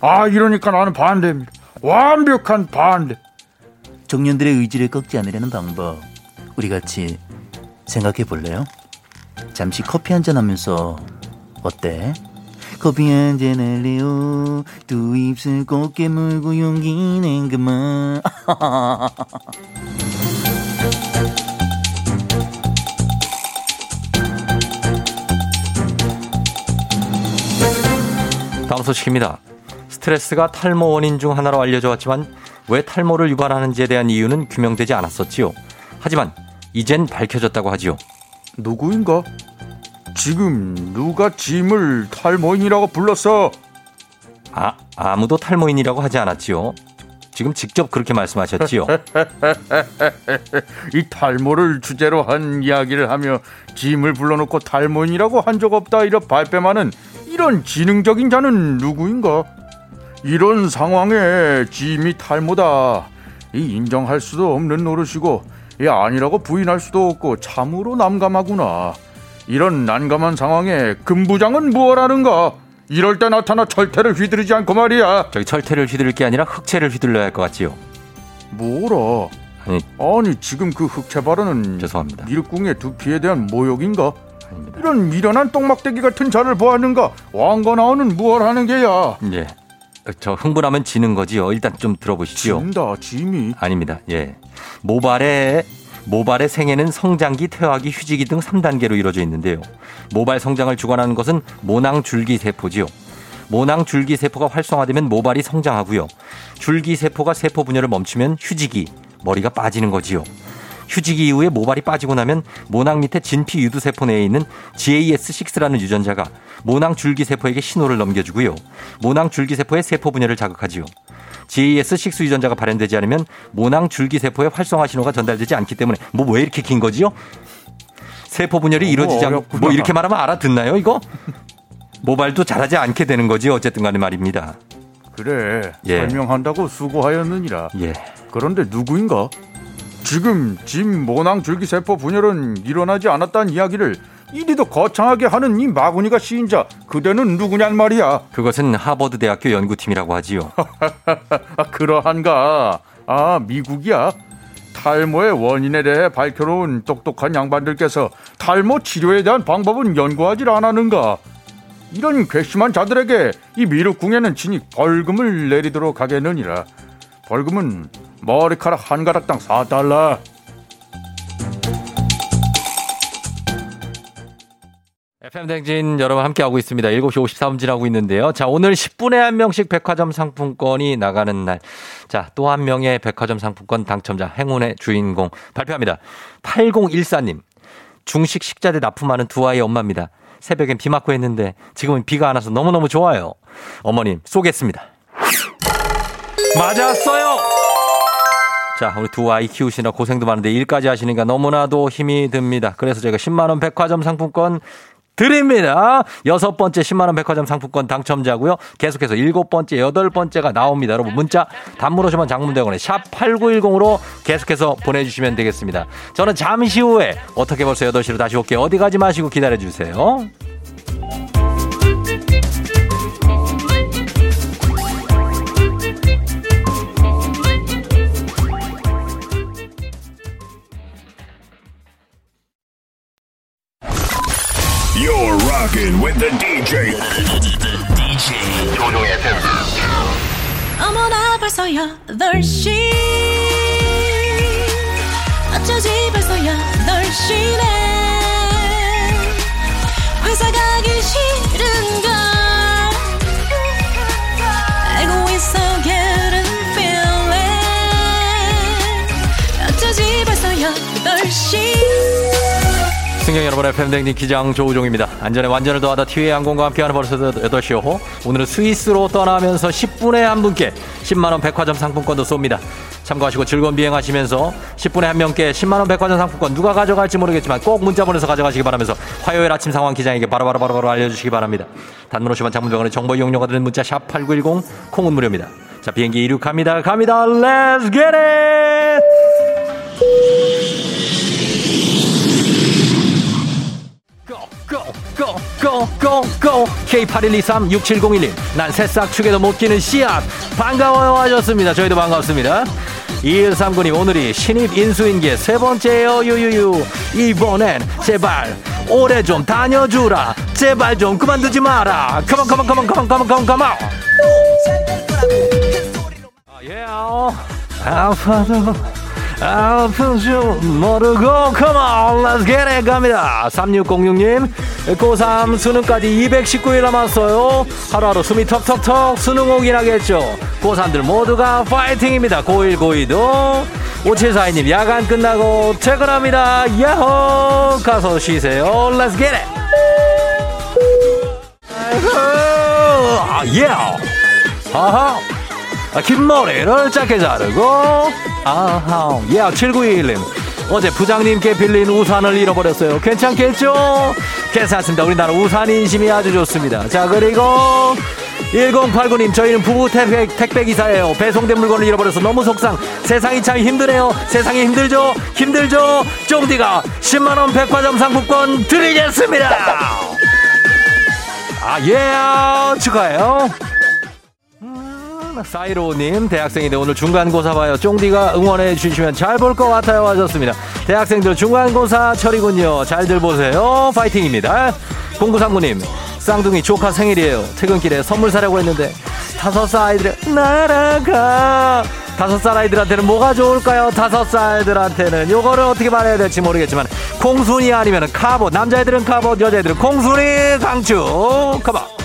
아 이러니까 나는 반대입니다. 완벽한 반대. 청년들의 의지를 꺾지 않으려는 방법 우리 같이 생각해 볼래요? 잠시 커피 한잔 하면서 어때? 커피 한잔 할래요? 두 입술 곱게 물고 용기 낸 그만 다음 소식입니다. 스트레스가 탈모 원인 중 하나로 알려져 왔지만 왜 탈모를 유발하는지에 대한 이유는 규명되지 않았었지요. 하지만 이젠 밝혀졌다고 하지요. 누구인가? 지금 누가 짐을 탈모인이라고 불렀어? 아, 아무도 탈모인이라고 하지 않았지요. 지금 직접 그렇게 말씀하셨지요. 이 탈모를 주제로 한 이야기를 하며 짐을 불러놓고 탈모인이라고 한 적 없다 이런 발뺌하는 이런 지능적인 자는 누구인가? 이런 상황에 짐이 탈모다 이 인정할 수도 없는 노릇이고 이 아니라고 부인할 수도 없고 참으로 난감하구나. 이런 난감한 상황에 금부장은 무엇하는가? 이럴 때 나타나 철퇴를 휘두르지 않고 말이야. 저기 철퇴를 휘두를 게 아니라 흑채를 휘둘러야 할 것 같지요. 뭐라? 아니, 아니 지금 그 흑채 발언은 죄송합니다. 밀궁의 두피에 대한 모욕인가? 아닙니다. 이런 미련한 똥막대기 같은 자를 보았는가? 왕거 나오는 무얼 하는 게야? 예. 저 흥분하면 지는 거지요. 일단 좀 들어보시지요. 진다 짐이 아닙니다. 예. 모발의 모발의 생애는 성장기, 퇴화기, 휴지기 등 3단계로 이루어져 있는데요. 모발 성장을 주관하는 것은 모낭 줄기 세포지요. 모낭 줄기 세포가 활성화되면 모발이 성장하고요. 줄기 세포가 세포 분열을 멈추면 휴지기, 머리가 빠지는 거지요. 휴지기 이후에 모발이 빠지고 나면 모낭 밑에 진피 유두 세포 내에 있는 GAS6라는 유전자가 모낭 줄기 세포에게 신호를 넘겨주고요. 모낭 줄기 세포의 세포 분열을 자극하지요. GAS6 유전자가 발현되지 않으면 모낭 줄기 세포의 활성화 신호가 전달되지 않기 때문에 뭐 왜 이렇게 긴 거지요? 세포 분열이 너무 이루어지지 않고. 뭐 이렇게 말하면 알아듣나요 이거? 모발도 자라지 않게 되는 거지 어쨌든 간에 말입니다. 그래 예. 설명한다고 수고하였느니라. 예. 그런데 누구인가? 지금 짐 모낭 줄기세포 분열은 일어나지 않았다는 이야기를 이리도 거창하게 하는 이 마구니가 시인자 그대는 누구냔 말이야. 그것은 하버드 대학교 연구팀이라고 하지요. 아, 그러한가? 아, 미국이야? 탈모의 원인에 대해 밝혀놓은 똑똑한 양반들께서 탈모 치료에 대한 방법은 연구하지 않았는가? 이런 괘씸한 자들에게 이 미륵궁에는 친히 벌금을 내리도록 하겠느니라. 벌금은 머리카락 한 가닥당 4달러. FM 댕진 여러분 함께하고 있습니다. 7시 53분 지나고 있는데요. 자, 오늘 10분에 한 명씩 백화점 상품권이 나가는 날. 자, 또 한 명의 백화점 상품권 당첨자 행운의 주인공 발표합니다. 8014님. 중식 식자재 납품하는 두 아이의 엄마입니다. 새벽엔 비 맞고 했는데 지금은 비가 안 와서 너무너무 좋아요. 어머님 쏘겠습니다. 맞았어요! 자, 우리 두 아이 키우시느라 고생도 많은데 일까지 하시니까 너무나도 힘이 듭니다. 그래서 저희가 10만원 백화점 상품권 드립니다. 여섯 번째 10만원 백화점 상품권 당첨자고요. 계속해서 일곱 번째, 여덟 번째가 나옵니다. 여러분 문자 단문 오시면 장문대원에 샵 8910으로 계속해서 보내주시면 되겠습니다. 저는 잠시 후에 어떻게 벌써 8시로 다시 올게요. 어디 가지 마시고 기다려주세요. rocking with the DJ. DJ 조종의 FM. 어머나 벌써 8시 어쩌지 벌써 8시네 회사 가기 싫은걸 알고 있어 getting feeling 어쩌지 벌써 8시 승경 여러분의 팬댕님 기장 조우종입니다. 안전에 완전을 더하다 티웨이 항공과 함께하는 벌써 8시 호. 오늘은 스위스로 떠나면서 10분에 한 분께 10만원 백화점 상품권도 쏩니다. 참고하시고 즐거운 비행하시면서 10분에 한 명께 10만원 백화점 상품권 누가 가져갈지 모르겠지만 꼭 문자 보내서 가져가시기 바라면서 화요일 아침 상황 기장에게 바로바로 바로바로 알려주시기 바랍니다. 단문 50원 장문병원의 정보 이용료가 드는 문자 샵 8910 콩은 무료입니다. 자 비행기 이륙합니다. 갑니다. Let's get it! go go go go K81236701님 난 새싹 축에도 못 끼는 씨앗. 반가워요 하셨습니다. 저희도 반갑습니다. 2139님 오늘이 신입 인수인계 세 번째예요. 유유유. 이번엔 제발 오래 좀 다녀주라. 제발 좀 그만두지 마라. 컴온 컴온 컴온 컴온 컴온 컴온 컴온 예 아파도 아픈 줄 모르고 come on let's get it. 갑니다. 3606님 고3 수능까지 219일 남았어요. 하루하루 숨이 턱턱턱 수능 오긴 하겠죠. 고3들 모두가 파이팅입니다. 고1 고2도. 5742님 야간 끝나고 퇴근합니다. 야호! 가서 쉬세요. Let's get it! 아이고 예 아하! 아, 긴 머리를 짧게 자르고. 아하! 예 7921님 어제 부장님께 빌린 우산을 잃어버렸어요. 괜찮겠죠? 괜찮습니다. 우리나라 우산 인심이 아주 좋습니다. 자 그리고 1089님 저희는 부부 택배, 택배 기사예요. 배송된 물건을 잃어버려서 너무 속상. 세상이 참 힘드네요. 세상이 힘들죠? 힘들죠? 쫑디가 10만원 백화점 상품권 드리겠습니다. 아예 축하해요 사이로님 대학생인데 오늘 중간고사 봐요. 쫑디가 응원해 주시면 잘 볼 것 같아요. 하셨습니다. 대학생들 중간고사 철이군요. 잘들 보세요. 파이팅입니다. 공구상구님 쌍둥이 조카 생일이에요. 퇴근길에 선물 사려고 했는데 다섯 살 아이들 날아가. 다섯 살 아이들한테는 뭐가 좋을까요? 다섯 살들한테는 요거를 어떻게 말해야 될지 모르겠지만 콩순이 아니면 카봇 남자애들은 카봇 여자애들은 콩순이 강추. 카봇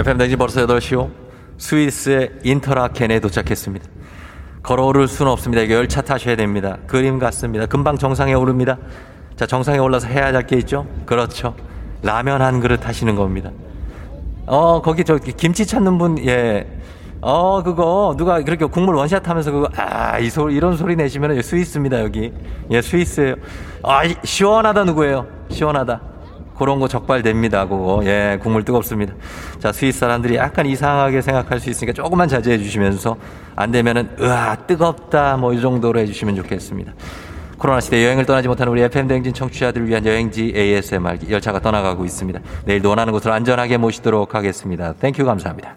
FM 댕지 벌써 8시요. 스위스의 인터라켄에 도착했습니다. 걸어오를 수는 없습니다. 이게 열차 타셔야 됩니다. 그림 같습니다. 금방 정상에 오릅니다. 자, 정상에 올라서 해야 할 게 있죠? 그렇죠. 라면 한 그릇 하시는 겁니다. 어, 거기 저 김치 찾는 분, 예. 어, 그거, 누가 그렇게 국물 원샷 하면서 그거, 아, 이 소, 이런 소리 내시면 스위스입니다, 여기. 예, 스위스예요 아, 시원하다 누구예요? 시원하다. 그런 거 적발됩니다. 그거. 예, 국물 뜨겁습니다. 자, 스위스 사람들이 약간 이상하게 생각할 수 있으니까 조금만 자제해 주시면서 안 되면은 으아, 뜨겁다. 뭐 이 정도로 해 주시면 좋겠습니다. 코로나 시대 여행을 떠나지 못하는 우리 FM 대행진 청취자들을 위한 여행지 ASMR 열차가 떠나가고 있습니다. 내일도 원하는 곳으로 안전하게 모시도록 하겠습니다. thank you 감사합니다.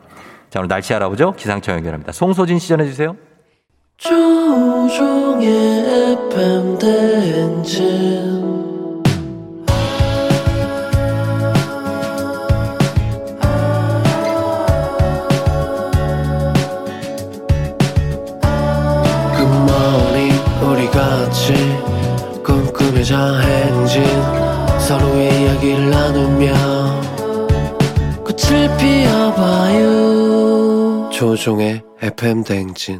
자, 오늘 날씨 알아보죠. 기상청 연결합니다. 송소진 씨 전해 주세요. 조우종의 FM 대행진 조종의 FM 대행진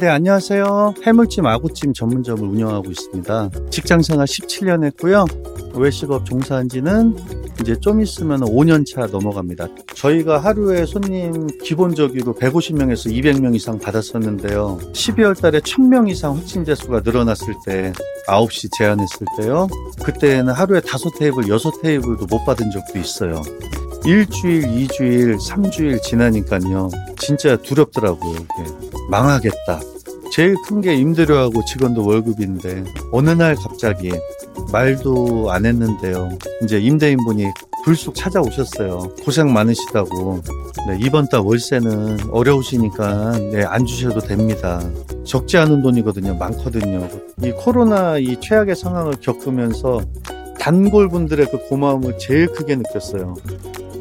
네, 안녕하세요. 해물찜, 아구찜 전문점을 운영하고 있습니다. 직장 생활 17년 했고요. 외식업 종사한 지는 이제 좀 있으면 5년 차 넘어갑니다. 저희가 하루에 손님 기본적으로 150명에서 200명 이상 받았었는데요. 12월 달에 1000명 이상 확진자 수가 늘어났을 때 9시 제한했을 때요. 그때는 하루에 5테이블, 6테이블도 못 받은 적도 있어요. 일주일, 이주일, 삼주일 지나니까요. 진짜 두렵더라고요. 망하겠다. 제일 큰 게 임대료하고 직원도 월급인데 어느 날 갑자기 말도 안 했는데요. 이제 임대인분이 불쑥 찾아오셨어요. 고생 많으시다고. 네, 이번 달 월세는 어려우시니까 네, 안 주셔도 됩니다. 적지 않은 돈이거든요. 많거든요. 이 코로나 이 최악의 상황을 겪으면서 단골분들의 그 고마움을 제일 크게 느꼈어요.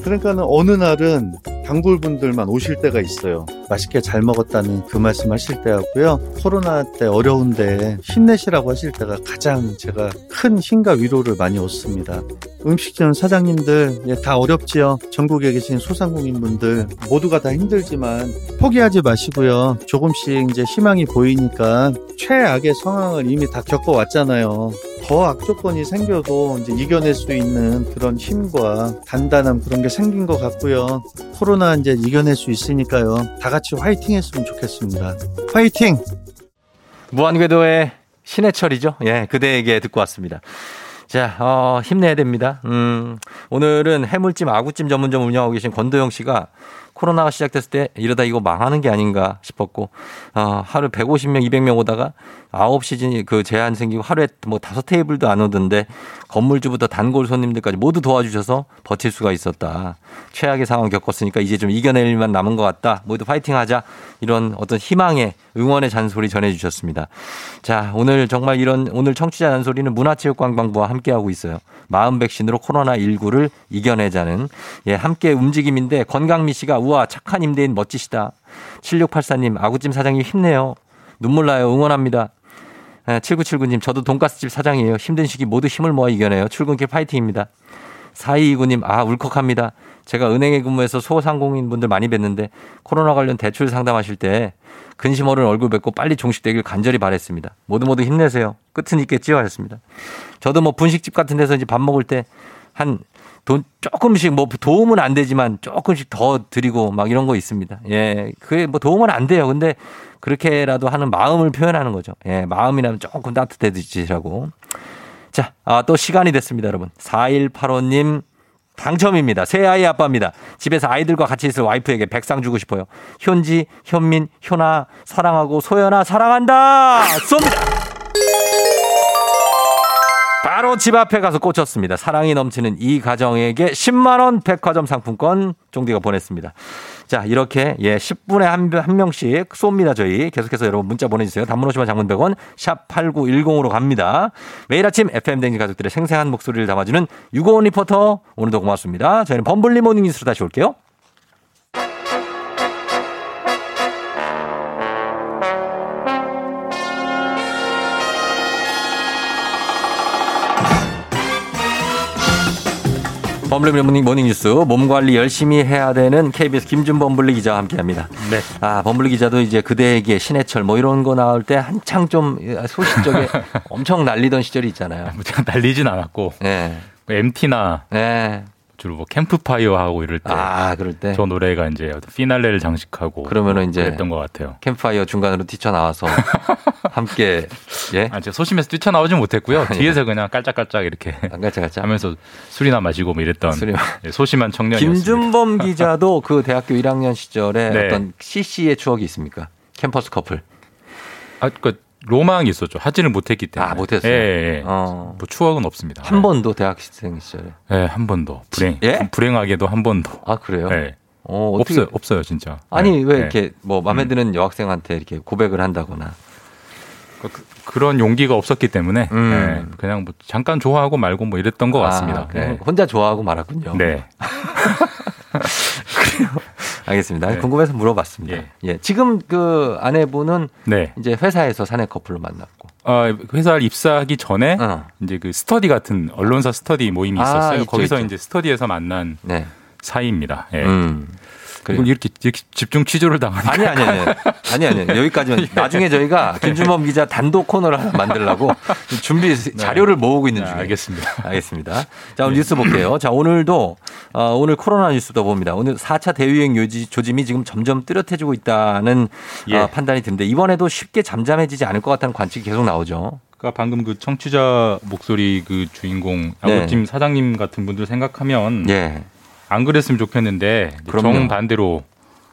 그러니까는 어느 날은 단골분들만 오실 때가 있어요. 맛있게 잘 먹었다는 그 말씀 하실 때하고요. 코로나 때 어려운데 힘내시라고 하실 때가 가장 제가 큰 힘과 위로를 많이 얻습니다. 음식점 사장님들 예, 다 어렵지요. 전국에 계신 소상공인분들 모두가 다 힘들지만 포기하지 마시고요. 조금씩 이제 희망이 보이니까 최악의 상황을 이미 다 겪어왔잖아요. 더 악조건이 생겨도 이제 이겨낼 수 있는 그런 힘과 단단함 그런 게 생긴 것 같고요. 코로나 이제 이겨낼 수 있으니까요. 다 같이 화이팅 했으면 좋겠습니다. 화이팅! 무한궤도의 신해철이죠. 예, 그대에게 듣고 왔습니다. 자, 어, 힘내야 됩니다. 음, 오늘은 해물찜, 아구찜 전문점 운영하고 계신 권도영 씨가 코로나가 시작됐을 때 이러다 이거 망하는 게 아닌가 싶었고, 어, 하루 150명, 200명 오다가 9시 그 제한 생기고 하루에 뭐 다섯 테이블도 안 오던데 건물주부터 단골 손님들까지 모두 도와주셔서 버틸 수가 있었다. 최악의 상황 겪었으니까 이제 좀 이겨낼 일만 남은 것 같다. 모두 파이팅 하자. 이런 어떤 희망의 응원의 잔소리 전해주셨습니다. 자, 오늘 정말 이런 오늘 청취자 잔소리는 문화체육관광부와 함께하고 있어요. 마음 백신으로 코로나19를 이겨내자는 예, 함께 움직임인데 건강미 씨가 우와 착한 임대인 멋지시다. 7684님 아구찜 사장님 힘내요. 눈물 나요. 응원합니다. 7979님, 저도 돈가스집 사장이에요. 힘든 시기 모두 힘을 모아 이겨내요. 출근길 파이팅입니다. 4229님, 아, 울컥합니다. 제가 은행에 근무해서 소상공인 분들 많이 뵀는데 코로나 관련 대출 상담하실 때 근심 어른 얼굴 뵙고 빨리 종식되길 간절히 바랬습니다. 모두 모두 힘내세요. 끝은 있겠지요? 하셨습니다. 저도 뭐 분식집 같은 데서 이제 밥 먹을 때 한 돈 조금씩 뭐 도움은 안 되지만 조금씩 더 드리고 막 이런 거 있습니다. 예. 그게 뭐 도움은 안 돼요. 근데 그렇게라도 하는 마음을 표현하는 거죠. 예. 마음이라면 조금 따뜻해지시라고. 자, 아, 또 시간이 됐습니다, 여러분. 4185님 당첨입니다. 새 아이 아빠입니다. 집에서 아이들과 같이 있을 와이프에게 백상 주고 싶어요. 현지, 현민, 현아, 사랑하고 소연아, 사랑한다! 쏩니다! 바로 집 앞에 가서 꽂혔습니다. 사랑이 넘치는 이 가정에게 10만원 백화점 상품권 쫑디가 보냈습니다. 자, 이렇게 예, 10분에 한, 한 명씩 쏩니다, 저희. 계속해서 여러분 문자 보내주세요. 단문 오시면 장문 100원, 샵 8910으로 갑니다. 매일 아침 FM대행진 가족들의 생생한 목소리를 담아주는 유고원 리포터, 오늘도 고맙습니다. 저희는 범블리 모닝 뉴스로 다시 올게요. 범블리 모닝, 모닝 뉴스 몸 관리 열심히 해야 되는 KBS 김준 범 블리 기자와 함께합니다. 네. 아 범블리 기자도 이제 그대에게 신해철 뭐 이런 거 나올 때 한창 좀 소싯적에 엄청 날리던 시절이 있잖아요. 제가 날리진 않았고 네. MT나 네. 주로 뭐 캠프파이어 하고 이럴 때. 아, 그럴 때. 저 노래가 이제 피날레를 장식하고. 그러면은 이제 그랬던 것 같아요. 캠프파이어 중간으로 뛰쳐나와서 함께 예. 아, 제가 소심해서 뛰쳐나오진 못했고요. 뒤에서 그냥 깔짝깔짝 이렇게 깔짝깔짝 하면서 술이나 마시고 뭐 이랬던 술이나. 예, 소심한 청년이었습니다. 김준범 기자도 그 대학교 1학년 시절에 네. 어떤 CC의 추억이 있습니까? 캠퍼스 커플. 아, 그 로망이 있었죠. 하지는 못했기 때문에. 아, 못했어요? 예, 예. 어. 뭐 추억은 없습니다. 한 번도 대학생 시절에. 예, 한 번도. 불행. 예? 불행하게도 한 번도. 아, 그래요? 예. 어, 어떻게- 없어요, 없어요, 진짜. 아니, 예, 왜 예. 이렇게 뭐 마음에 드는 여학생한테 이렇게 고백을 한다거나. 그, 런 용기가 없었기 때문에 음. 예, 그냥 뭐 잠깐 좋아하고 말고 뭐 이랬던 것 같습니다. 아, 예. 혼자 좋아하고 말았군요. 네. 알겠습니다. 네. 궁금해서 물어봤습니다. 예. 지금 그 아내분은 네. 이제 회사에서 사내 커플로 만났고. 어, 회사를 입사하기 전에 이제 그 스터디 같은 언론사 스터디 모임이 아, 있었어요. 있죠, 거기서 있죠. 이제 스터디에서 만난 네. 사이입니다. 예. 음. 이걸 이렇게, 이렇게 집중 취조를 당하니까 아니 아니 아니 아니 아니 여기까지만 나중에 저희가 김준범 기자 단독 코너를 하나 만들라고 준비 자료를 모으고 있는 중에 알겠습니다. 알겠습니다. 자 오늘 뉴스 볼게요. 자 오늘도 어, 오늘 코로나 뉴스도 봅니다. 오늘 4차 대유행 요지, 조짐이 지금 점점 뚜렷해지고 있다는 예. 어, 판단이 드는데 이번에도 쉽게 잠잠해지지 않을 것 같다는 관측이 계속 나오죠. 그러니까 방금 그 청취자 목소리 그 주인공 네. 아구찜 사장님 같은 분들 생각하면 예. 안 그랬으면 좋겠는데 그럼요. 정반대로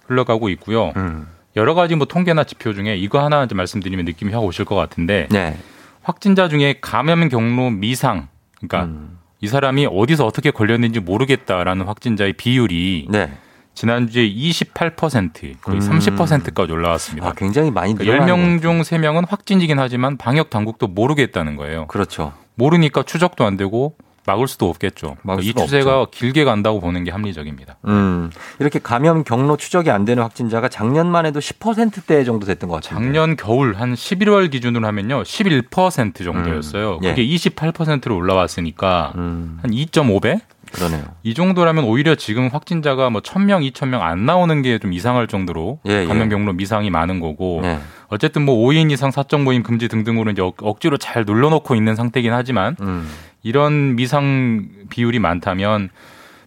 흘러가고 있고요. 음. 여러 가지 뭐 통계나 지표 중에 이거 하나 이제 말씀드리면 느낌이 확 오실 것 같은데 네. 확진자 중에 감염 경로 미상 그러니까 음. 이 사람이 어디서 어떻게 걸렸는지 모르겠다라는 확진자의 비율이 네. 지난주에 28% 거의 음. 30%까지 올라왔습니다. 아, 굉장히 많이 그러니까 늘어나는 10명 중 3명은 확진이긴 하지만 방역 당국도 모르겠다는 거예요. 그렇죠. 모르니까 추적도 안 되고 막을 수도 없겠죠. 막을 이 추세가 길게 간다고 보는 게 합리적입니다. 음, 이렇게 감염 경로 추적이 안 되는 확진자가 작년만 해도 10%대 정도 됐던 것 같아요. 작년 겨울 한 11월 기준으로 하면요. 11% 정도였어요. 음, 예. 그게 28%로 올라왔으니까 음, 한 2.5배? 그러네요. 이 정도라면 오히려 지금 확진자가 뭐 1000명, 2000명 안 나오는 게 좀 이상할 정도로 예, 예. 감염 경로 미상이 많은 거고 네. 어쨌든 뭐 5인 이상 사적 모임 금지 등등으로 이제 억- 억지로 잘 눌러놓고 있는 상태긴 하지만 음, 이런 미상 비율이 많다면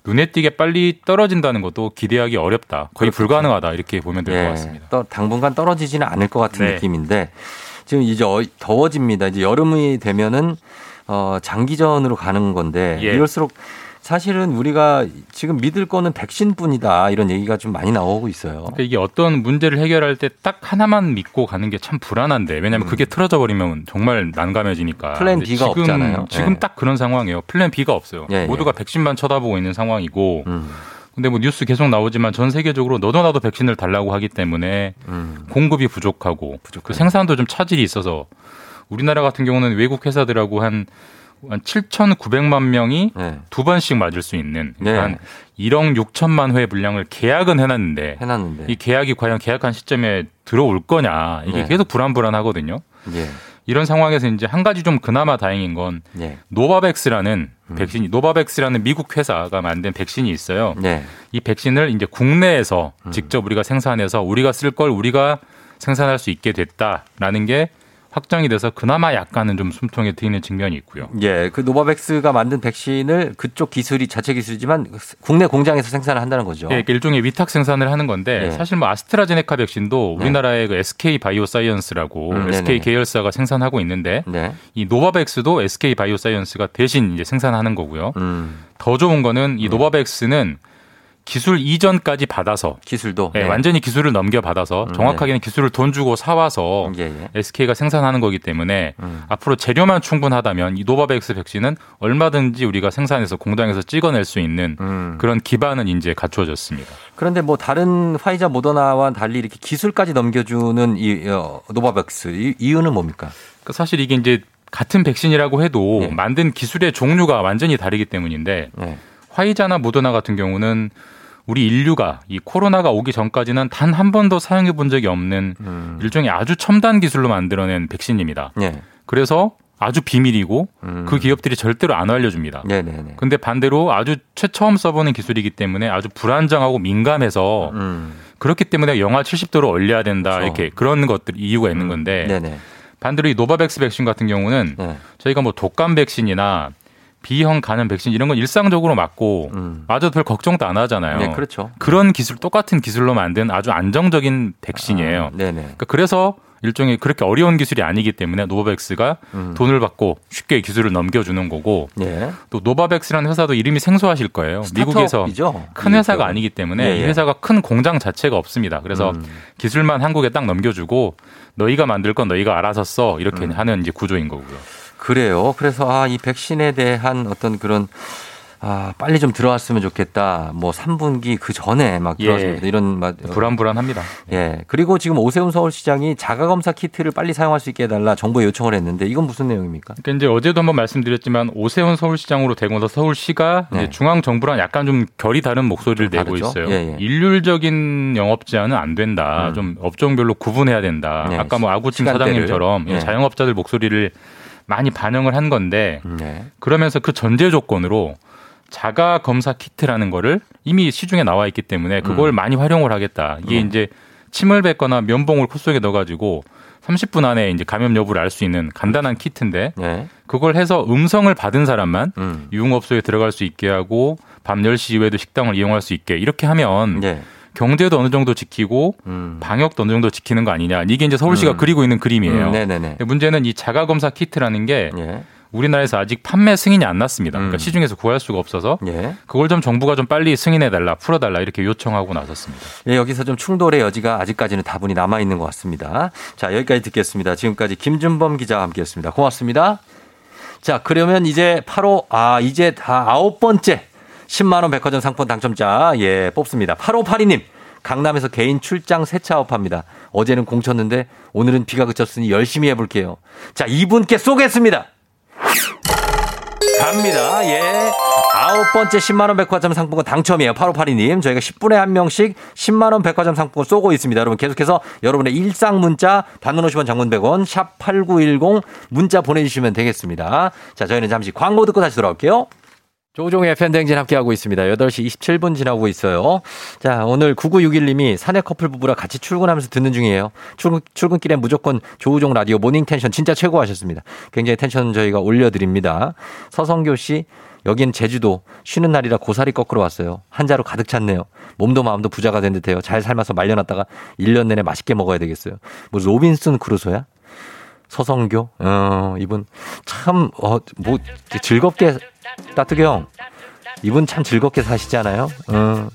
눈에 띄게 빨리 떨어진다는 것도 기대하기 어렵다. 거의 그렇겠죠. 불가능하다. 이렇게 보면 될것 예, 같습니다. 또 당분간 떨어지지는 않을 것 같은 네. 느낌인데 지금 이제 어- 더워집니다. 이제 여름이 되면은 어, 장기전으로 가는 건데 예. 이럴수록 사실은 우리가 지금 믿을 거는 백신뿐이다 이런 얘기가 좀 많이 나오고 있어요. 그러니까 이게 어떤 문제를 해결할 때 딱 하나만 믿고 가는 게 참 불안한데 왜냐하면 그게 틀어져 버리면 정말 난감해지니까. 음. 플랜 B가 지금, 없잖아요. 지금 예. 딱 그런 상황이에요. 플랜 B가 없어요. 예, 예. 모두가 백신만 쳐다보고 있는 상황이고. 음, 근데 뭐 뉴스 계속 나오지만 전 세계적으로 너도 나도 백신을 달라고 하기 때문에 음, 공급이 부족하고 그 생산도 좀 차질이 있어서 우리나라 같은 경우는 외국 회사들하고 한, 한 7,900만 명이 네. 두 번씩 맞을 수 있는 네. 그러니까 한 1억 6천만 회 분량을 계약은 해놨는데 해놨는데 이 계약이 과연 계약한 시점에 들어올 거냐 이게 네. 계속 불안불안하거든요. 예, 이런 상황에서 이제 한 가지 좀 그나마 다행인 건 예, 노바백스라는 음. 백신이 노바백스라는 미국 회사가 만든 백신이 있어요. 네, 이 백신을 이제 국내에서 음. 직접 우리가 생산해서 우리가 쓸 걸 우리가 생산할 수 있게 됐다라는 게 확정이 돼서 그나마 약간은 좀 숨통이 트이는 측면이 있고요. 예, 그 노바백스가 만든 백신을 그쪽 기술이 자체 기술이지만 국내 공장에서 생산을 한다는 거죠. 예, 일종의 위탁 생산을 하는 건데 네. 사실 뭐 아스트라제네카 백신도 우리나라의 그 SK 바이오사이언스라고 음, SK. 계열사가 생산하고 있는데 네, 이 노바백스도 SK 바이오사이언스가 대신 이제 생산하는 거고요. 음, 더 좋은 거는 이 노바백스는 기술 이전까지 받아서 기술도 예, 네. 완전히 기술을 넘겨 받아서 음, 정확하게는 기술을 돈 주고 사 와서 예, 예. SK가 생산하는 거기 때문에 음. 앞으로 재료만 충분하다면 이 노바백스 백신은 얼마든지 우리가 생산해서 공장에서 찍어낼 수 있는 음. 그런 기반은 이제 갖춰졌습니다. 그런데 뭐 다른 화이자 모더나와 달리 이렇게 기술까지 넘겨주는 이 어, 노바백스 이 이유는 뭡니까? 그러니까 사실 이게 이제 같은 백신이라고 해도 네. 만든 기술의 종류가 완전히 다르기 때문인데 네. 화이자나 모더나 같은 경우는 우리 인류가 이 코로나가 오기 전까지는 단 한 번도 사용해 본 적이 없는 음. 일종의 아주 첨단 기술로 만들어낸 백신입니다. 네. 그래서 아주 비밀이고 음. 그 기업들이 절대로 안 알려줍니다. 네, 네, 네. 근데 반대로 아주 최처음 써보는 기술이기 때문에 아주 불안정하고 민감해서 음. 그렇기 때문에 영하 70도로 얼려야 된다 그렇죠. 이렇게 그런 것들 이유가 있는 건데 네, 네. 반대로 이 노바백스 백신 같은 경우는 네. 저희가 뭐 독감 백신이나 B형 간염 백신 이런 건 일상적으로 맞고 음. 맞아도 별 걱정도 안 하잖아요. 네, 그렇죠. 그런 기술 똑같은 기술로 만든 아주 안정적인 백신이에요. 네, 네. 그러니까 그래서 일종의 그렇게 어려운 기술이 아니기 때문에 노바백스가 음. 돈을 받고 쉽게 기술을 넘겨주는 거고 예. 또 노바백스라는 회사도 이름이 생소하실 거예요. 미국에서 스타트업이죠? 큰 회사가. 아니기 때문에 예, 이 예. 회사가 큰 공장 자체가 없습니다. 그래서 음. 기술만 한국에 딱 넘겨주고 너희가 만들 건 너희가 알아서 써 이렇게 음. 하는 이제 구조인 거고요. 그래요. 그래서 아, 이 백신에 대한 어떤 그런 아, 빨리 좀 들어왔으면 좋겠다. 뭐 3분기 그 전에 막 예. 들어왔으면 좋겠다. 이런 막 불안불안합니다. 예. 그리고 지금 오세훈 서울시장이 자가 검사 키트를 빨리 사용할 수 있게 해 달라 정부에 요청을 했는데 이건 무슨 내용입니까? 그러니까 이제 어제도 한번 말씀드렸지만 오세훈 서울시장으로 되고 나서 서울시가 네. 이제 중앙 정부랑 약간 좀 결이 다른 목소리를 내고 다르죠? 있어요. 예, 예. 일률적인 영업 제한은 안 된다. 음. 좀 업종별로 구분해야 된다. 네. 아까 뭐 아구찜 시간대를. 사장님처럼 네. 자영업자들 목소리를 많이 반영을 한 건데 네. 그러면서 그 전제 조건으로 자가 검사 키트라는 거를 이미 시중에 나와 있기 때문에 그걸 음. 많이 활용을 하겠다. 이게 네. 이제 침을 뱉거나 면봉을 코 속에 넣어가지고 30분 안에 이제 감염 여부를 알 수 있는 간단한 키트인데 네. 그걸 해서 음성을 받은 사람만 음. 유흥업소에 들어갈 수 있게 하고 밤 10시 이후에도 식당을 이용할 수 있게 이렇게 하면 네. 경제도 어느 정도 지키고 음. 방역도 어느 정도 지키는 거 아니냐. 이게 이제 서울시가 음. 그리고 있는 그림이에요. 음, 문제는 이 자가 검사 키트라는 게 예. 우리나라에서 아직 판매 승인이 안 났습니다. 그러니까 음. 시중에서 구할 수가 없어서 예. 그걸 좀 정부가 좀 빨리 승인해 달라, 풀어 달라 이렇게 요청하고 나섰습니다. 예, 여기서 좀 충돌의 여지가 아직까지는 다분히 남아 있는 것 같습니다. 자, 여기까지 듣겠습니다. 지금까지 김준범 기자와 함께했습니다. 고맙습니다. 자, 그러면 이제 8호 아 이제 다 아홉 번째 10만 원 백화점 상품 당첨자 예 뽑습니다. 8582님 강남에서 개인 출장 세차업합니다. 어제는 공쳤는데 오늘은 비가 그쳤으니 열심히 해볼게요. 자, 이분께 쏘겠습니다. 갑니다. 예. 아홉 번째 10만원 백화점 상품권 당첨이에요. 8582님. 저희가 10분에 한 명씩 10만원 백화점 상품권 쏘고 있습니다. 여러분 계속해서 여러분의 일상 문자 단문 50원 장문 100원 샵 8910 문자 보내주시면 되겠습니다. 자, 저희는 잠시 광고 듣고 다시 돌아올게요. 조종의 팬댕진 함께하고 있습니다. 8시 27분 지나고 있어요. 자, 오늘 9961님이 사내 커플 부부랑 같이 출근하면서 듣는 중이에요. 출근, 출근길에 무조건 조우종 라디오 morning tension 진짜 최고 하셨습니다. 굉장히 텐션 저희가 올려드립니다. 서성교 씨, 여긴 제주도 쉬는 날이라 고사리 꺾으러 왔어요. 한자로 가득 찼네요. 몸도 마음도 부자가 된 듯해요. 잘 삶아서 말려놨다가 1년 내내 맛있게 먹어야 되겠어요. 뭐 로빈슨 크루소야? 서성교, 어, 이분 참, 어, 뭐, 즐겁게, 따뜻이 형, 이분 참 즐겁게 사시잖아요. 어.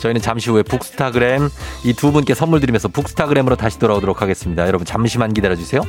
저희는 잠시 후에 북스타그램 이 두 분께 선물 드리면서 북스타그램으로 다시 돌아오도록 하겠습니다. 여러분 잠시만 기다려주세요.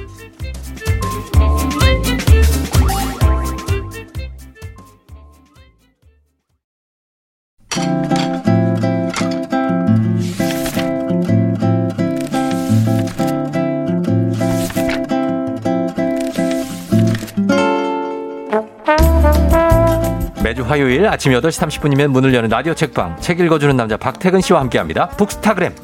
매주 화요일 아침 8시 30분이면 문을 여는 라디오 책방 책 읽어주는 남자 박태근 씨와 함께합니다. 북스타그램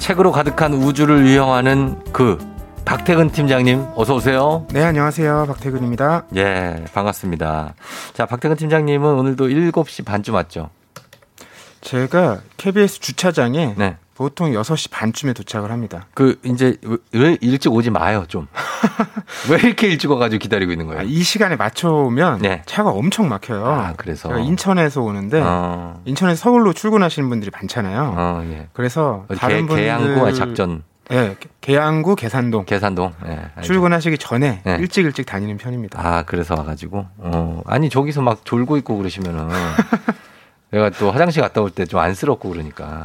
책으로 가득한 우주를 유영하는 그 박태근 팀장님 어서 오세요. 네, 안녕하세요. 박태근입니다. 예, 반갑습니다. 자, 박태근 팀장님은 오늘도 7시 반쯤 왔죠? 제가 KBS 주차장에 네. 보통 6시 반쯤에 도착을 합니다. 그 이제 왜- 왜 일찍 오지 마요, 좀. 왜 이렇게 일찍 와 가지고 기다리고 있는 거예요? 아, 이 시간에 맞춰 오면 네. 차가 엄청 막혀요. 아, 그래서. 인천에서 오는데 어, 인천에서 서울로 출근하시는 분들이 많잖아요. 어, 예. 그래서 어디 다른 개, 분들 계양구 작전 예, 계양구 계산동 계산동. 예, 알죠. 출근하시기 전에 네. 일찍 일찍 다니는 편입니다. 아, 그래서 와가지고. 어, 아니, 저기서 막 졸고 있고 그러시면은. 내가 또 화장실 갔다 올 때 좀 안쓰럽고 그러니까.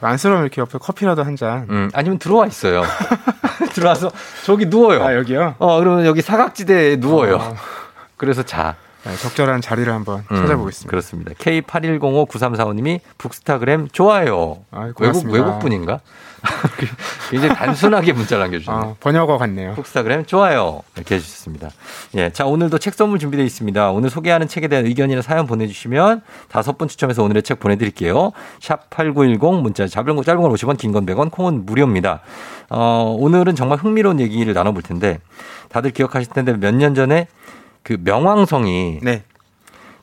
안쓰러우면 이렇게 옆에 커피라도 한 잔. 음, 아니면 들어와 있어요. 들어와서 저기 누워요. 아, 여기요? 어, 그러면 여기 사각지대에 누워요. 어. 그래서 자. 네, 적절한 자리를 한번 음, 찾아보겠습니다. 그렇습니다. K81059345님이 북스타그램 좋아요. 아이, 외국. 외국분인가? 굉장히 단순하게 문자를 남겨주셨네요. 아, 번역어 같네요. 북스타그램 좋아요. 이렇게 해주셨습니다. 예. 자, 오늘도 책 선물 준비되어 있습니다. 오늘 소개하는 책에 대한 의견이나 사연 보내주시면 다섯 분 추첨해서 오늘의 책 보내드릴게요. 샵 8910 문자 짧은 거, 짧은 건 50원, 긴 건 100원, 콩은 무료입니다. 어, 오늘은 정말 흥미로운 얘기를 나눠볼 텐데 다들 기억하실 텐데 몇 년 전에 그 명왕성이 네.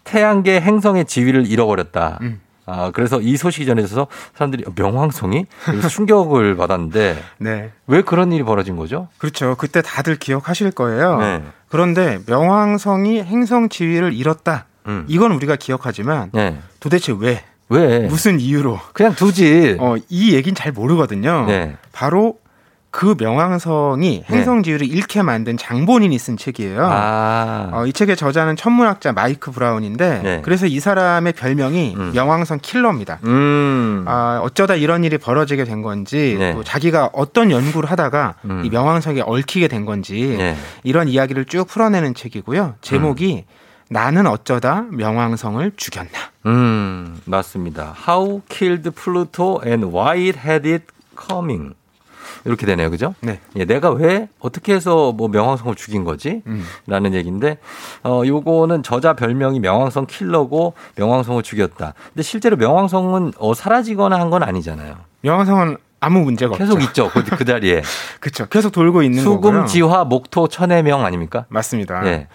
태양계 행성의 지위를 잃어버렸다. 음. 아, 그래서 이 소식이 전해져서 사람들이 명왕성이 그래서 충격을 받았는데 네. 왜 그런 일이 벌어진 거죠? 그렇죠. 그때 다들 기억하실 거예요. 네. 그런데 명왕성이 행성 지위를 잃었다. 음. 이건 우리가 기억하지만 네. 도대체 왜? 왜? 무슨 이유로? 그냥 두지. 어, 이 얘기는 잘 모르거든요. 네. 바로 그 명왕성이 행성 지위를 잃게 만든 장본인이 쓴 책이에요. 아. 어, 이 책의 저자는 천문학자 마이크 브라운인데 네. 그래서 이 사람의 별명이 명왕성 킬러입니다. 음. 아, 어쩌다 이런 일이 벌어지게 된 건지 네. 또 자기가 어떤 연구를 하다가 음. 이 명왕성에 얽히게 된 건지 네. 이런 이야기를 쭉 풀어내는 책이고요. 제목이 나는 어쩌다 명왕성을 죽였나. 음, 맞습니다. How killed Pluto and why it had it coming. 이렇게 되네요. 그죠? 네. 예, 내가 왜 어떻게 해서 뭐 명왕성을 죽인 거지? 음. 라는 얘기인데 어 요거는 저자 별명이 명왕성 킬러고 명왕성을 죽였다. 근데 실제로 명왕성은 어 사라지거나 한 건 아니잖아요. 명왕성은 아무 문제가 계속 없죠. 있죠. 그, 그 자리에. 그렇죠. 계속 돌고 있는 수금, 거고요. 지화, 목토, 천의 명 아닙니까? 맞습니다. 예.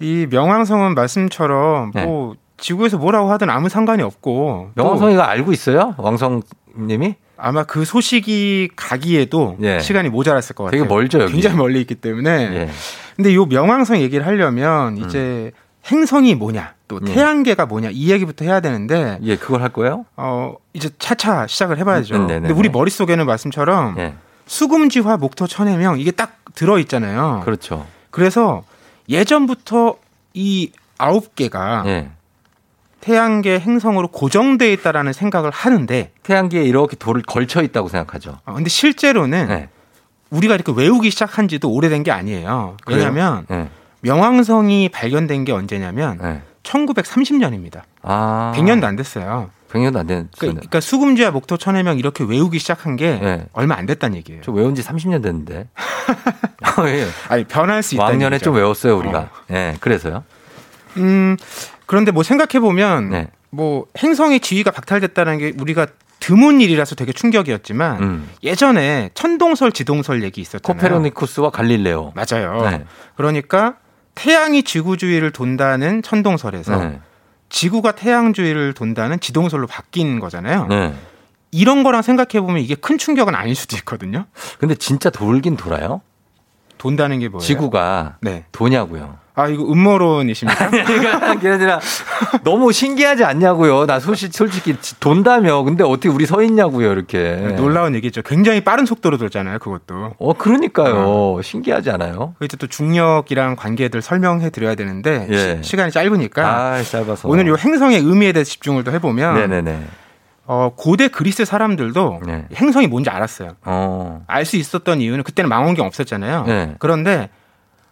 이 명왕성은 말씀처럼 뭐 지구에서 뭐라고 하든 아무 상관이 없고 또 명왕성이가 알고 있어요? 왕성님이? 아마 그 소식이 가기에도 예. 시간이 모자랐을 것 같아요. 되게 멀죠, 여기. 굉장히 멀리 있기 때문에. 예. 근데 요 명왕성 얘기를 하려면 이제 행성이 뭐냐, 또 예. 태양계가 뭐냐 이 얘기부터 해야 되는데 예, 그걸 할 거예요? 어 이제 차차 시작을 해봐야죠. 음, 네네네. 근데 우리 머릿속에는 말씀처럼 예. 수금지화 목토 천해명 이게 딱 들어 있잖아요. 그렇죠. 그래서 예전부터 이 아홉 개가 예. 태양계 행성으로 고정돼 있다라는 생각을 하는데 태양계에 이렇게 돌을 걸쳐 있다고 생각하죠. 어, 근데 실제로는 네. 우리가 이렇게 외우기 시작한 지도 오래된 게 아니에요. 왜냐하면 예. 명왕성이 발견된 게 언제냐면 예. 1930년입니다. 아. 100년도 안 됐어요. 100년도 안 됐어요. 그러니까, 그러니까 수금지와 목토 천해명 이렇게 외우기 시작한 게 네. 얼마 안 됐다는 얘기예요. 저 외운 지 30년 됐는데. 예. 아니 변할 수 있다는 왕년에 얘기죠. 좀 외웠어요, 우리가. 예, 그래서요. 음, 그런데 뭐 생각해 보면 네. 뭐 행성의 지위가 박탈됐다는 게 우리가 드문 일이라서 되게 충격이었지만 음. 예전에 천동설 지동설 얘기 있었잖아요. 코페르니쿠스와 갈릴레오. 맞아요. 네. 그러니까 태양이 지구 주위를 돈다는 천동설에서 네. 지구가 태양 주위를 돈다는 지동설로 바뀐 거잖아요. 네. 이런 거랑 생각해 보면 이게 큰 충격은 아닐 수도 있거든요. 근데 진짜 돌긴 돌아요? 돈다는 게 뭐예요? 지구가 네. 도냐고요. 아 이거 음모론이십니까? 그러니까 그게 아니라 너무 신기하지 않냐고요. 나 솔직히, 솔직히 돈다며. 근데 어떻게 우리 서 있냐고요, 이렇게. 놀라운 얘기죠. 굉장히 빠른 속도로 돌잖아요, 그것도. 어, 그러니까요. 신기하지 않아요? 이제 또 중력이랑 관계들 설명해 드려야 되는데 예. 시, 간이 짧으니까 아, 짧아서. 오늘 요 행성의 의미에 대해서 집중을 또 해보면 네네네. 어, 고대 그리스 사람들도 네. 행성이 뭔지 알았어요. 어. 알수 있었던 이유는 그때는 망원경 없었잖아요. 네. 그런데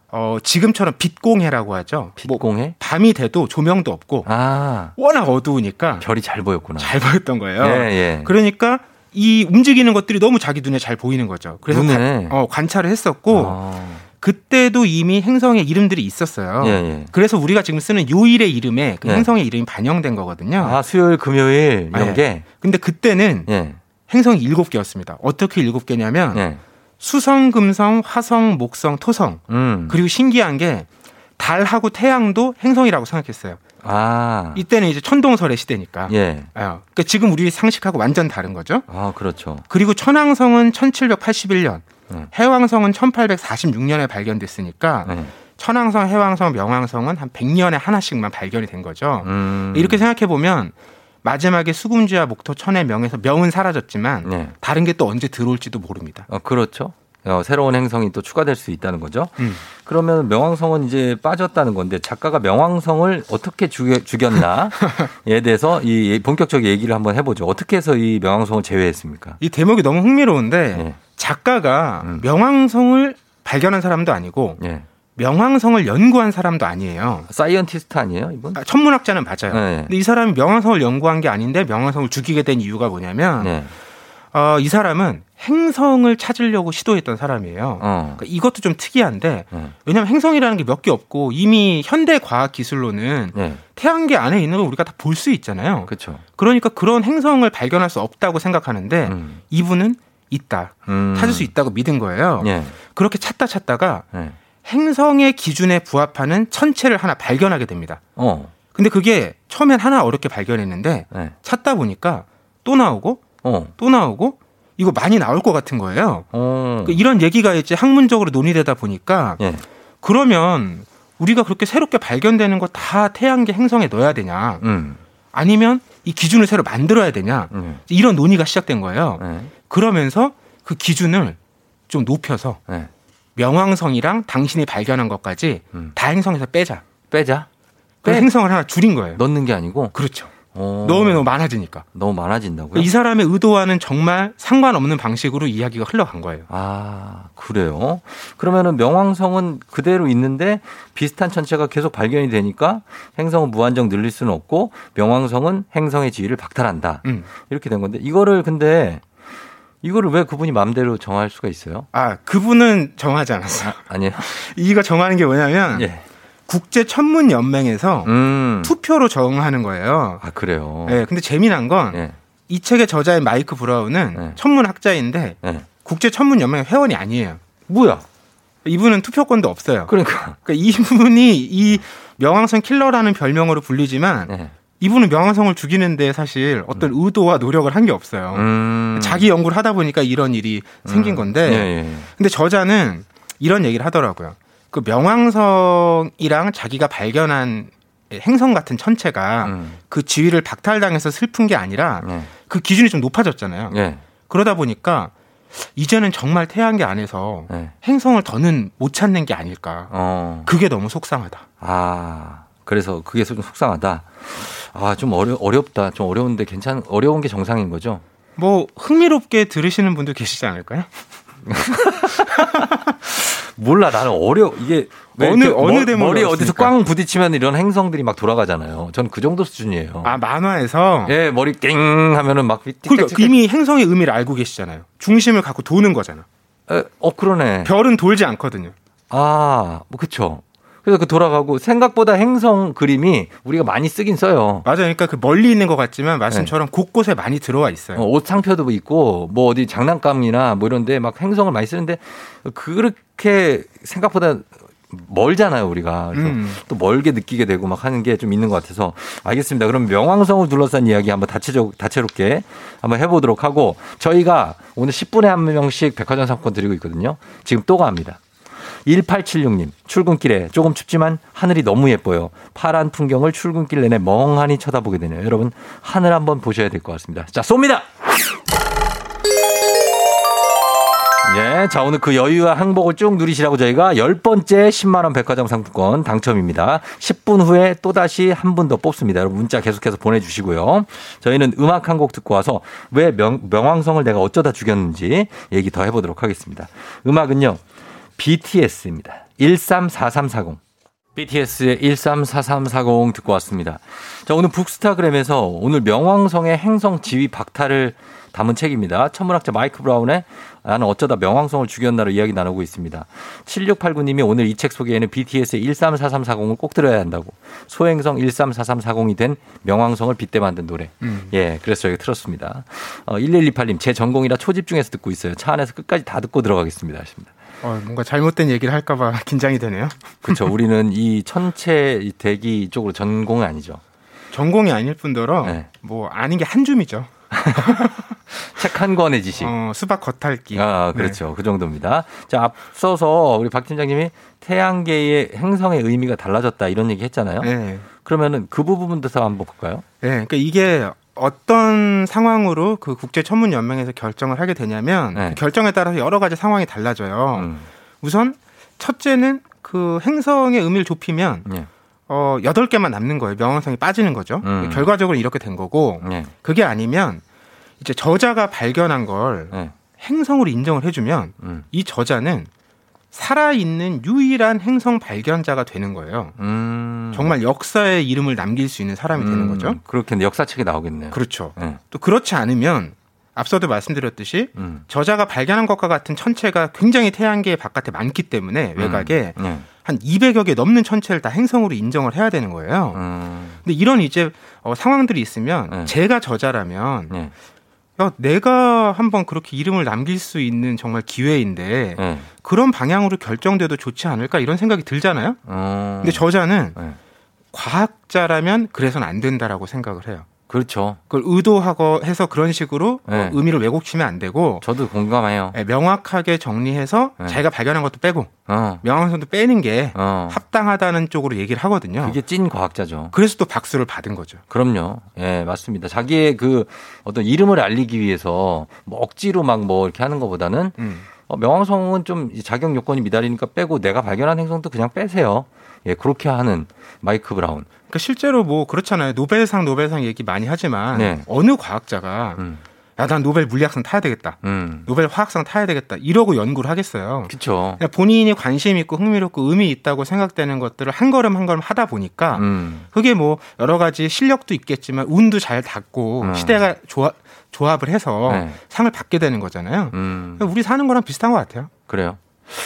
어, 지금처럼 빛공해라고 하죠. 뭐 빛공해? 밤이 돼도 조명도 없고 아. 워낙 어두우니까 별이 잘 보였구나. 잘 보였던 거예요. 예, 예. 그러니까 이 움직이는 것들이 너무 자기 눈에 잘 보이는 거죠. 그래서? 관, 어, 관찰을 했었고 아. 그때도 이미 행성의 이름들이 있었어요. 예, 예. 그래서 우리가 지금 쓰는 요일의 이름에 그 예. 행성의 이름이 반영된 거거든요. 아, 수요일, 금요일, 이런 예. 게? 근데 그때는 예. 행성이 일곱 개였습니다. 어떻게 일곱 개냐면 예. 수성, 금성, 화성, 목성, 토성. 음. 그리고 신기한 게 달하고 태양도 행성이라고 생각했어요. 아. 이때는 이제 천동설의 시대니까. 예. 아, 그러니까 지금 우리 상식하고 완전 다른 거죠. 아, 그렇죠. 그리고 천왕성은 1781년, 네. 해왕성은 1846년에 발견됐으니까 네. 천왕성, 해왕성, 명왕성은 한 100년에 하나씩만 발견이 된 거죠. 음. 이렇게 생각해 보면 마지막에 수금지화 목토, 천해 명에서 명은 사라졌지만 네. 다른 게 또 언제 들어올지도 모릅니다. 어, 그렇죠. 어, 새로운 행성이 또 추가될 수 있다는 거죠. 음. 그러면 명왕성은 이제 빠졌다는 건데 작가가 명왕성을 어떻게 죽여, 죽였나에 대해서 이 본격적 얘기를 한번 해보죠. 어떻게 해서 이 명왕성을 제외했습니까? 이 대목이 너무 흥미로운데 예. 작가가 음. 명왕성을 발견한 사람도 아니고 예. 명왕성을 연구한 사람도 아니에요. scientist 아니에요, 이분? 아, 천문학자는 맞아요. 네. 근데 이 사람이 명왕성을 연구한 게 아닌데 명왕성을 죽이게 된 이유가 뭐냐면 네. 어, 이 사람은 행성을 찾으려고 시도했던 사람이에요. 어. 그러니까 이것도 좀 특이한데 네. 왜냐하면 행성이라는 게 몇 개 없고 이미 현대 과학 기술로는 네. 태양계 안에 있는 걸 우리가 다 볼 수 있잖아요. 그렇죠. 그러니까 그런 행성을 발견할 수 없다고 생각하는데 음. 이분은 있다. 음. 찾을 수 있다고 믿은 거예요. 예. 그렇게 찾다 찾다가 예. 행성의 기준에 부합하는 천체를 하나 발견하게 됩니다. 어. 근데 그게 처음엔 하나 어렵게 발견했는데 네. 찾다 보니까 또 나오고 어. 또 나오고 이거 많이 나올 것 같은 거예요. 어. 그 이런 얘기가 이제 학문적으로 논의되다 보니까 예. 그러면 우리가 그렇게 새롭게 발견되는 거 다 태양계 행성에 넣어야 되냐? 음. 아니면 이 기준을 새로 만들어야 되냐? 음. 이런 논의가 시작된 거예요. 네. 그러면서 그 기준을 좀 높여서 네. 명왕성이랑 당신이 발견한 것까지 다 행성에서 빼자. 빼자. 그 빼? 행성을 하나 줄인 거예요. 넣는 게 아니고. 그렇죠. 어. 넣으면 너무 많아지니까. 너무 많아진다고요? 이 사람의 의도와는 정말 상관없는 방식으로 이야기가 흘러간 거예요. 아, 그래요? 그러면은 명왕성은 그대로 있는데 비슷한 천체가 계속 발견이 되니까 행성은 무한정 늘릴 수는 없고 명왕성은 행성의 지위를 박탈한다. 음. 이렇게 된 건데 이거를 근데 이거를 왜 그분이 마음대로 정할 수가 있어요? 아, 그분은 정하지 않았어요. 아 니에요. 이거 정하는 게 뭐냐면 예. 국제 천문 연맹에서 음. 투표로 정하는 거예요. 아, 그래요. 네, 근데 재미난 건이 예. 책의 저자인 마이크 브라운은 네. 천문학자인데 예. 국제 천문 연맹 회원이 아니에요. 뭐야? 이분은 투표권도 없어요. 그러니까. 이분이 이 명왕성 킬러라는 별명으로 불리지만 네. 이분은 명왕성을 죽이는데 사실 어떤 의도와 노력을 한 게 없어요. 음. 자기 연구를 하다 보니까 이런 일이 생긴 건데 예, 예. 근데 저자는 이런 얘기를 하더라고요. 그 명왕성이랑 자기가 발견한 행성 같은 천체가 음. 그 지위를 박탈당해서 슬픈 게 아니라 네. 그 기준이 좀 높아졌잖아요. 예. 그러다 보니까 이제는 정말 태양계 안에서 네. 행성을 더는 못 찾는 게 아닐까. 어. 그게 너무 속상하다. 아, 그래서 그게 좀 속상하다. 아, 좀 어려, 어렵다. 좀 어려운데 괜찮, 어려운 게 정상인 거죠? 뭐 흥미롭게 들으시는 분도 계시지 않을까요? 몰라, 나는 어려, 이게. 왜 어느- 어느 머- 대목이 머리 어디서? 꽝 부딪히면 이런 행성들이 막 돌아가잖아요. 전 그 정도 수준이에요. 아 만화에서 예, 머리 띵 하면은 막 그러니까 이미 행성의 의미를 알고 계시잖아요. 중심을 갖고 도는 거잖아. 에, 어, 그러네. 별은 돌지 않거든요. 아, 뭐 그쵸. 그래서 그 돌아가고 생각보다 행성 그림이 우리가 많이 쓰긴 써요. 맞아요. 그러니까 그 멀리 있는 것 같지만 말씀처럼 곳곳에 많이 들어와 있어요. 어, 옷 상표도 있고 뭐 어디 장난감이나 뭐 이런데 막 행성을 많이 쓰는데 그렇게 생각보다 멀잖아요 우리가 그래서 음. 또 멀게 느끼게 되고 막 하는 게 좀 있는 것 같아서 알겠습니다. 그럼 명왕성을 둘러싼 이야기 한번 다채적, 다채롭게 한번 해보도록 하고 저희가 오늘 10분에 한 명씩 백화점 상품 드리고 있거든요. 지금 또 갑니다. 1876님, 출근길에 조금 춥지만 하늘이 너무 예뻐요. 파란 풍경을 출근길 내내 멍하니 쳐다보게 되네요. 여러분, 하늘 한번 보셔야 될 것 같습니다. 자, 쏩니다! 예, 자, 오늘 그 여유와 행복을 쭉 누리시라고 저희가 열 번째 10만원 백화점 상품권 당첨입니다. 10분 후에 또다시 한 분 더 뽑습니다. 여러분 문자 계속해서 보내주시고요. 저희는 음악 한 곡 듣고 와서 왜 명, 명왕성을 내가 어쩌다 죽였는지 얘기 더 해보도록 하겠습니다. 음악은요, BTS입니다. 134340. BTS의 134340 듣고 왔습니다. 자, 오늘 북스타그램에서 오늘 명왕성의 행성 지위 박탈을 담은 책입니다. 천문학자 마이크 브라운의 나는 어쩌다 명왕성을 죽였나로 이야기 나누고 있습니다. 7689님이 오늘 이 책 소개에는 BTS의 134340을 꼭 들어야 한다고. 소행성 134340이 된 명왕성을 빗대 만든 노래. 음. 예, 그래서 저희가 틀었습니다. 어, 1128님, 제 전공이라 초집중해서 듣고 있어요. 차 안에서 끝까지 다 듣고 들어가겠습니다. 하십니다. 어, 뭔가 잘못된 얘기를 할까봐 긴장이 되네요. 그렇죠. 우리는 이 천체 이 대기 쪽으로 전공이 아니죠. 전공이 아닐 뿐더러 네. 뭐 아닌 게 한 줌이죠. 책 한 권의 지식. 어, 수박 겉핥기. 아, 그렇죠. 그 정도입니다. 자, 앞서서 우리 박 팀장님이 태양계의 행성의 의미가 달라졌다 이런 얘기 했잖아요. 네. 그러면은 그 부분도 더 한번 볼까요? 네, 그러니까 이게 어떤 상황으로 그 국제 천문 연맹에서 결정을 하게 되냐면 네. 그 결정에 따라서 여러 가지 상황이 달라져요. 음. 우선 첫째는 그 행성의 의미를 좁히면 예. 어, 8개만 남는 거예요. 명왕성이 빠지는 거죠. 음. 결과적으로 이렇게 된 거고 예. 그게 아니면 이제 저자가 발견한 걸 예. 행성으로 인정을 해주면 음. 이 저자는 살아있는 유일한 행성 발견자가 되는 거예요. 음. 정말 역사의 이름을 남길 수 있는 사람이 되는 음, 거죠. 그렇겠네. 역사책에 나오겠네요. 그렇죠. 예. 또 그렇지 않으면 앞서도 말씀드렸듯이 음. 저자가 발견한 것과 같은 천체가 굉장히 태양계 바깥에 많기 때문에 외곽에 예. 한 200여 개 넘는 천체를 다 행성으로 인정을 해야 되는 거예요. 음. 근데 이런 이제 어, 상황들이 있으면 네. 제가 저자라면 예. 야, 내가 한번 그렇게 이름을 남길 수 있는 정말 기회인데 예. 그런 방향으로 결정돼도 좋지 않을까 이런 생각이 들잖아요. 어. 근데 저자는 예. 과학자라면 그래서는 안 된다라고 생각을 해요. 그렇죠. 그걸 의도하고 해서 그런 식으로 어, 네. 의미를 왜곡치면 안 되고 저도 공감해요. 예, 명확하게 정리해서 네. 자기가 발견한 것도 빼고 어. 명왕성도 빼는 게 어. 합당하다는 쪽으로 얘기를 하거든요. 그게 찐 과학자죠. 그래서 또 박수를 받은 거죠. 그럼요. 예, 맞습니다. 자기의 그 어떤 이름을 알리기 위해서 뭐 억지로 막 뭐 이렇게 하는 것보다는 음. 어, 명왕성은 좀 자격 요건이 미달이니까 빼고 내가 발견한 행성도 그냥 빼세요. 예, 그렇게 하는 마이크 브라운. 그러니까 실제로 뭐 그렇잖아요. 노벨상 노벨상 얘기 많이 하지만 네. 어느 과학자가 야 난 노벨 물리학상 타야 되겠다. 음. 노벨 화학상 타야 되겠다. 이러고 연구를 하겠어요. 그렇죠. 본인이 관심 있고 흥미롭고 의미 있다고 생각되는 것들을 한 걸음 한 걸음 하다 보니까 음. 그게 뭐 여러 가지 실력도 있겠지만 운도 잘 닿고 시대가 조합, 조합을 해서 음. 네. 상을 받게 되는 거잖아요. 음. 우리 사는 거랑 비슷한 것 같아요. 그래요.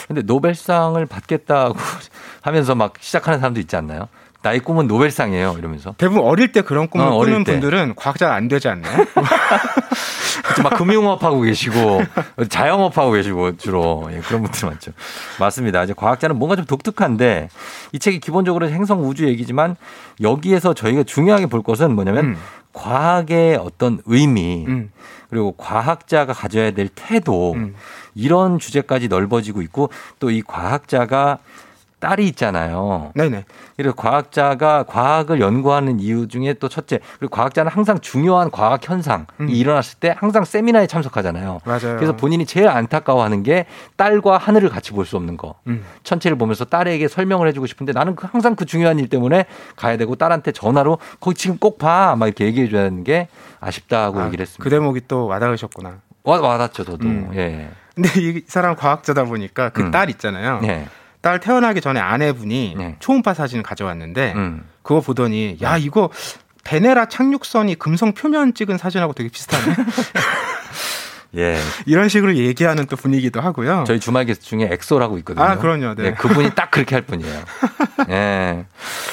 근데 노벨상을 받겠다고 하면서 막 시작하는 사람도 있지 않나요? 나의 꿈은 노벨상이에요. 이러면서. 대부분 어릴 때 그런 꿈을 어, 꾸는 때. 분들은 과학자가 안 되지 않나요? 그쵸, 막 금융업하고 계시고 자영업하고 계시고 주로 예, 그런 분들 많죠. 맞습니다. 이제 과학자는 뭔가 좀 독특한데 이 책이 기본적으로 행성 우주 얘기지만 여기에서 저희가 중요하게 볼 것은 뭐냐면 음. 과학의 어떤 의미 그리고 과학자가 가져야 될 태도 음. 이런 주제까지 넓어지고 있고 또 이 과학자가 딸이 있잖아요. 네네. 그리고 과학자가 과학을 연구하는 이유 중에 또 첫째, 그리고 과학자는 항상 중요한 과학 현상이 음. 일어났을 때 항상 세미나에 참석하잖아요. 맞아요. 그래서 본인이 제일 안타까워하는 게 딸과 하늘을 같이 볼 수 없는 거. 음. 천체를 보면서 딸에게 설명을 해주고 싶은데 나는 그- 항상 그 중요한 일 때문에 가야 되고 딸한테 전화로 거기 지금 꼭 봐. 막 이렇게 얘기해 줘야 하는 게 아쉽다고 아, 얘기를 했습니다. 그 대목이 또 와닿으셨구나. 와, 와닿죠, 저도. 음. 예. 근데 이 사람 과학자다 보니까 그 음. 딸 있잖아요. 네. 딸 태어나기 전에 아내분이 초음파 사진을 가져왔는데 음. 그거 보더니 야 이거 베네라 착륙선이 금성 표면 찍은 사진하고 되게 비슷하네. 예. 이런 식으로 얘기하는 또 분위기도 하고요. 저희 주말 게스트 중에 엑소라고 있거든요. 아, 그럼요. 네. 그분이 딱 그렇게 할 분이에요. 예.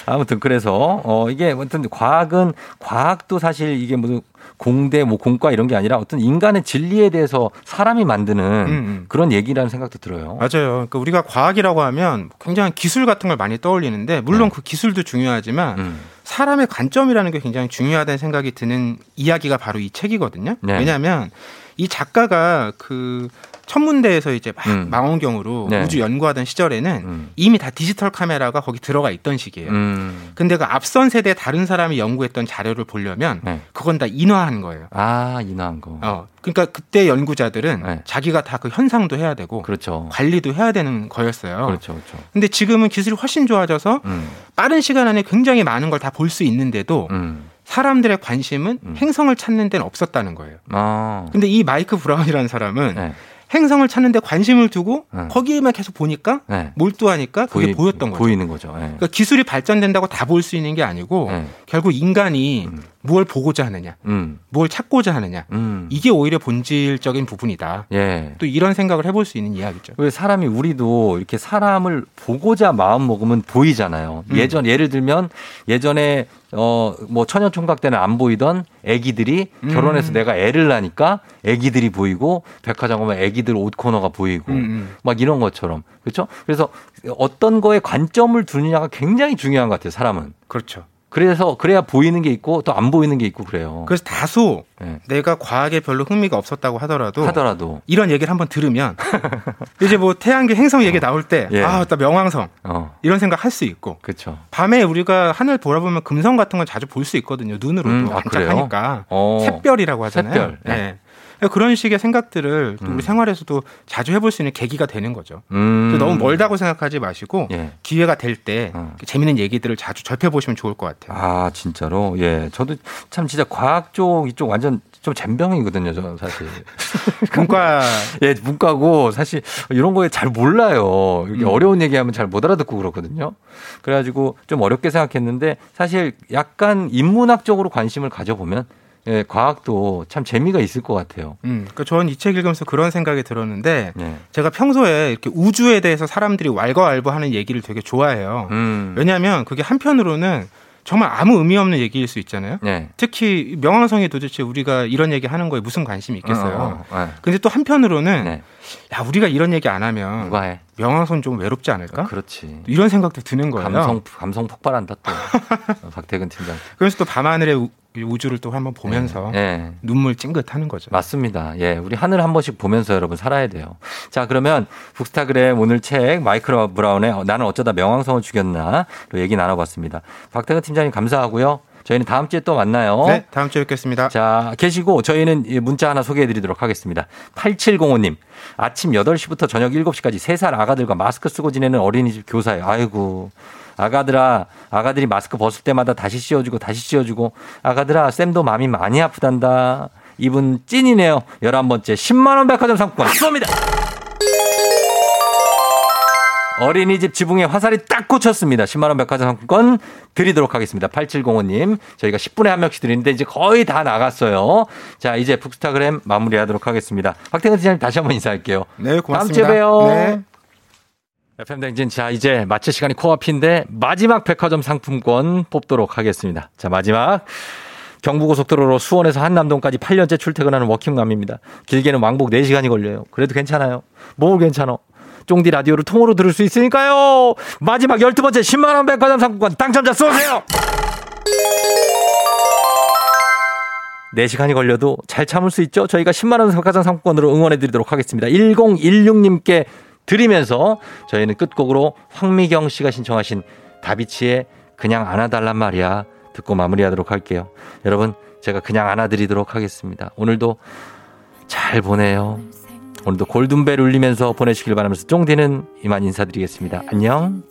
아무튼 그래서 어 이게 아무튼 과학은 과학도 사실 이게 무슨 공대 뭐 공과 이런 게 아니라 어떤 인간의 진리에 대해서 사람이 만드는 음. 그런 얘기라는 생각도 들어요. 맞아요. 그러니까 우리가 과학이라고 하면 굉장히 기술 같은 걸 많이 떠올리는데 네. 물론 그 기술도 중요하지만 음. 사람의 관점이라는 게 굉장히 중요하다는 생각이 드는 이야기가 바로 이 책이거든요. 네. 왜냐하면 이 작가가 그 천문대에서 이제 막 음. 망원경으로 네. 우주 연구하던 시절에는 이미 다 디지털 카메라가 거기 들어가 있던 시기예요. 음. 근데 그 앞선 세대 다른 사람이 연구했던 자료를 보려면 네. 그건 다 인화한 거예요. 아, 인화한 거. 어, 그러니까 그때 연구자들은 네. 자기가 다 그 현상도 해야 되고 그렇죠. 관리도 해야 되는 거였어요. 그렇죠. 그렇죠. 근데 지금은 기술이 훨씬 좋아져서 음. 빠른 시간 안에 굉장히 많은 걸 다 볼 수 있는데도 음. 사람들의 관심은 행성을 찾는 데는 없었다는 거예요. 아. 근데 이 마이크 브라운이라는 사람은 네. 행성을 찾는데 관심을 두고 네. 거기에만 계속 보니까 네. 몰두하니까 그게 보이- 보였던 거죠. 보이는 거죠. 예. 그러니까 기술이 발전된다고 다 볼 수 있는 게 아니고 네. 결국 인간이 무엇 보고자 하느냐, 음. 뭘 찾고자 하느냐 음. 이게 오히려 본질적인 부분이다. 예. 또 이런 생각을 해볼 수 있는 이야기죠. 왜 사람이 우리도 이렇게 사람을 보고자 마음 먹으면 보이잖아요. 음. 예전 예를 들면 예전에 어뭐 천연 총각 때는 안 보이던 아기들이 음. 결혼해서 내가 애를 낳으니까 아기들이 보이고 백화점 가면 아기들 옷 코너가 보이고 음, 음. 막 이런 것처럼 그렇죠? 그래서 어떤 거에 관점을 두느냐가 굉장히 중요한 것 같아요. 사람은. 그렇죠. 그래서 그래야 보이는 게 있고 또 안 보이는 게 있고 그래요. 그래서 다소 네. 내가 과학에 별로 흥미가 없었다고 하더라도 하더라도 이런 얘기를 한번 들으면 이제 뭐 태양계 행성 얘기 나올 때 예. 아, 나 명왕성 어. 이런 생각 할 수 있고 그렇죠. 밤에 우리가 하늘 보라보면 금성 같은 건 자주 볼 수 있거든요. 눈으로도 음, 아, 반짝하니까 어. 샛별이라고 하잖아요. 샛별. 네. 네. 그런 식의 생각들을 또 음. 우리 생활에서도 자주 해볼 수 있는 계기가 되는 거죠. 음. 너무 멀다고 생각하지 마시고 예. 기회가 될때 어. 재밌는 얘기들을 자주 접해 보시면 좋을 것 같아요. 아, 진짜로? 예. 저도 참 진짜 과학 쪽 이쪽 완전 좀 젬병이거든요, 저는 사실. 문과 예, 문과고 사실 이런 거에 잘 몰라요. 이렇게 음. 어려운 얘기하면 잘 못 알아듣고 그렇거든요. 그래가지고 좀 어렵게 생각했는데 사실 약간 인문학적으로 관심을 가져보면 예, 과학도 참 재미가 있을 것 같아요. 음, 그러니까 저는 이 책 읽으면서 그런 생각이 들었는데 네. 제가 평소에 이렇게 우주에 대해서 사람들이 왈가왈부하는 얘기를 되게 좋아해요. 음. 왜냐하면 그게 한편으로는 정말 아무 의미 없는 얘기일 수 있잖아요. 네. 특히 명왕성이 도대체 우리가 이런 얘기 하는 거에 무슨 관심이 있겠어요. 어, 어, 어. 근데 또 한편으로는 네. 야 우리가 이런 얘기 안 하면? 명왕성 좀 외롭지 않을까? 그렇지. 이런 생각도 드는 거예요. 감성 감성 폭발한다 또. 박태근 팀장. 그래서 또 밤하늘의 우- 우주를 또 한번 보면서 예. 눈물 찡긋하는 거죠. 맞습니다. 예, 우리 하늘 한 번씩 보면서 여러분 살아야 돼요. 자, 그러면 북스타그램 오늘 책 마이크로 브라운의 나는 어쩌다 명왕성을 죽였나로 얘기 나눠봤습니다. 박태근 팀장님 감사하고요. 저희는 다음 주에 또 만나요. 네, 다음 주에 뵙겠습니다. 자, 계시고 저희는 이 문자 하나 소개해 드리도록 하겠습니다. 8705님. 아침 8시부터 저녁 7시까지 3살 아가들과 마스크 쓰고 지내는 어린이집 교사예요. 아이고. 아가들아, 아가들이 마스크 벗을 때마다 다시 씌워주고 다시 씌워주고 아가들아, 쌤도 마음이 많이 아프단다. 이분 찐이네요. 11번째 10만 원 백화점 상품권 쏩니다. 어린이집 지붕에 화살이 딱 꽂혔습니다. 10만원 백화점 상품권 드리도록 하겠습니다. 8705님. 저희가 10분에 한 명씩 드리는데 이제 거의 다 나갔어요. 자, 이제 북스타그램 마무리하도록 하겠습니다. 박태근 기자님 다시 한번 인사할게요. 네, 고맙습니다. 다음 주에 봬요. 네. FM 댕진 자 이제 마칠 시간이 코앞인데 마지막 백화점 상품권 뽑도록 하겠습니다. 자 마지막 경부고속도로로 수원에서 한남동까지 8년째 출퇴근하는 워킹맘입니다. 길게는 왕복 4시간이 걸려요. 그래도 괜찮아요. 뭘 괜찮아. 쫑디 라디오를 통으로 들을 수 있으니까요. 마지막 12번째 10만 원 백화점 상품권 당첨자 쏘세요. 4시간이 걸려도 잘 참을 수 있죠? 저희가 10만원 백화점 상품권으로 응원해 드리도록 하겠습니다. 1016님께 드리면서 저희는 끝곡으로 황미경 씨가 신청하신 다비치의 그냥 안아달란 말이야 듣고 마무리하도록 할게요. 여러분 제가 그냥 안아드리도록 하겠습니다. 오늘도 잘 보내요. 오늘도 골든벨 울리면서 보내시길 바라면서 쫑디는 이만 인사드리겠습니다. 안녕.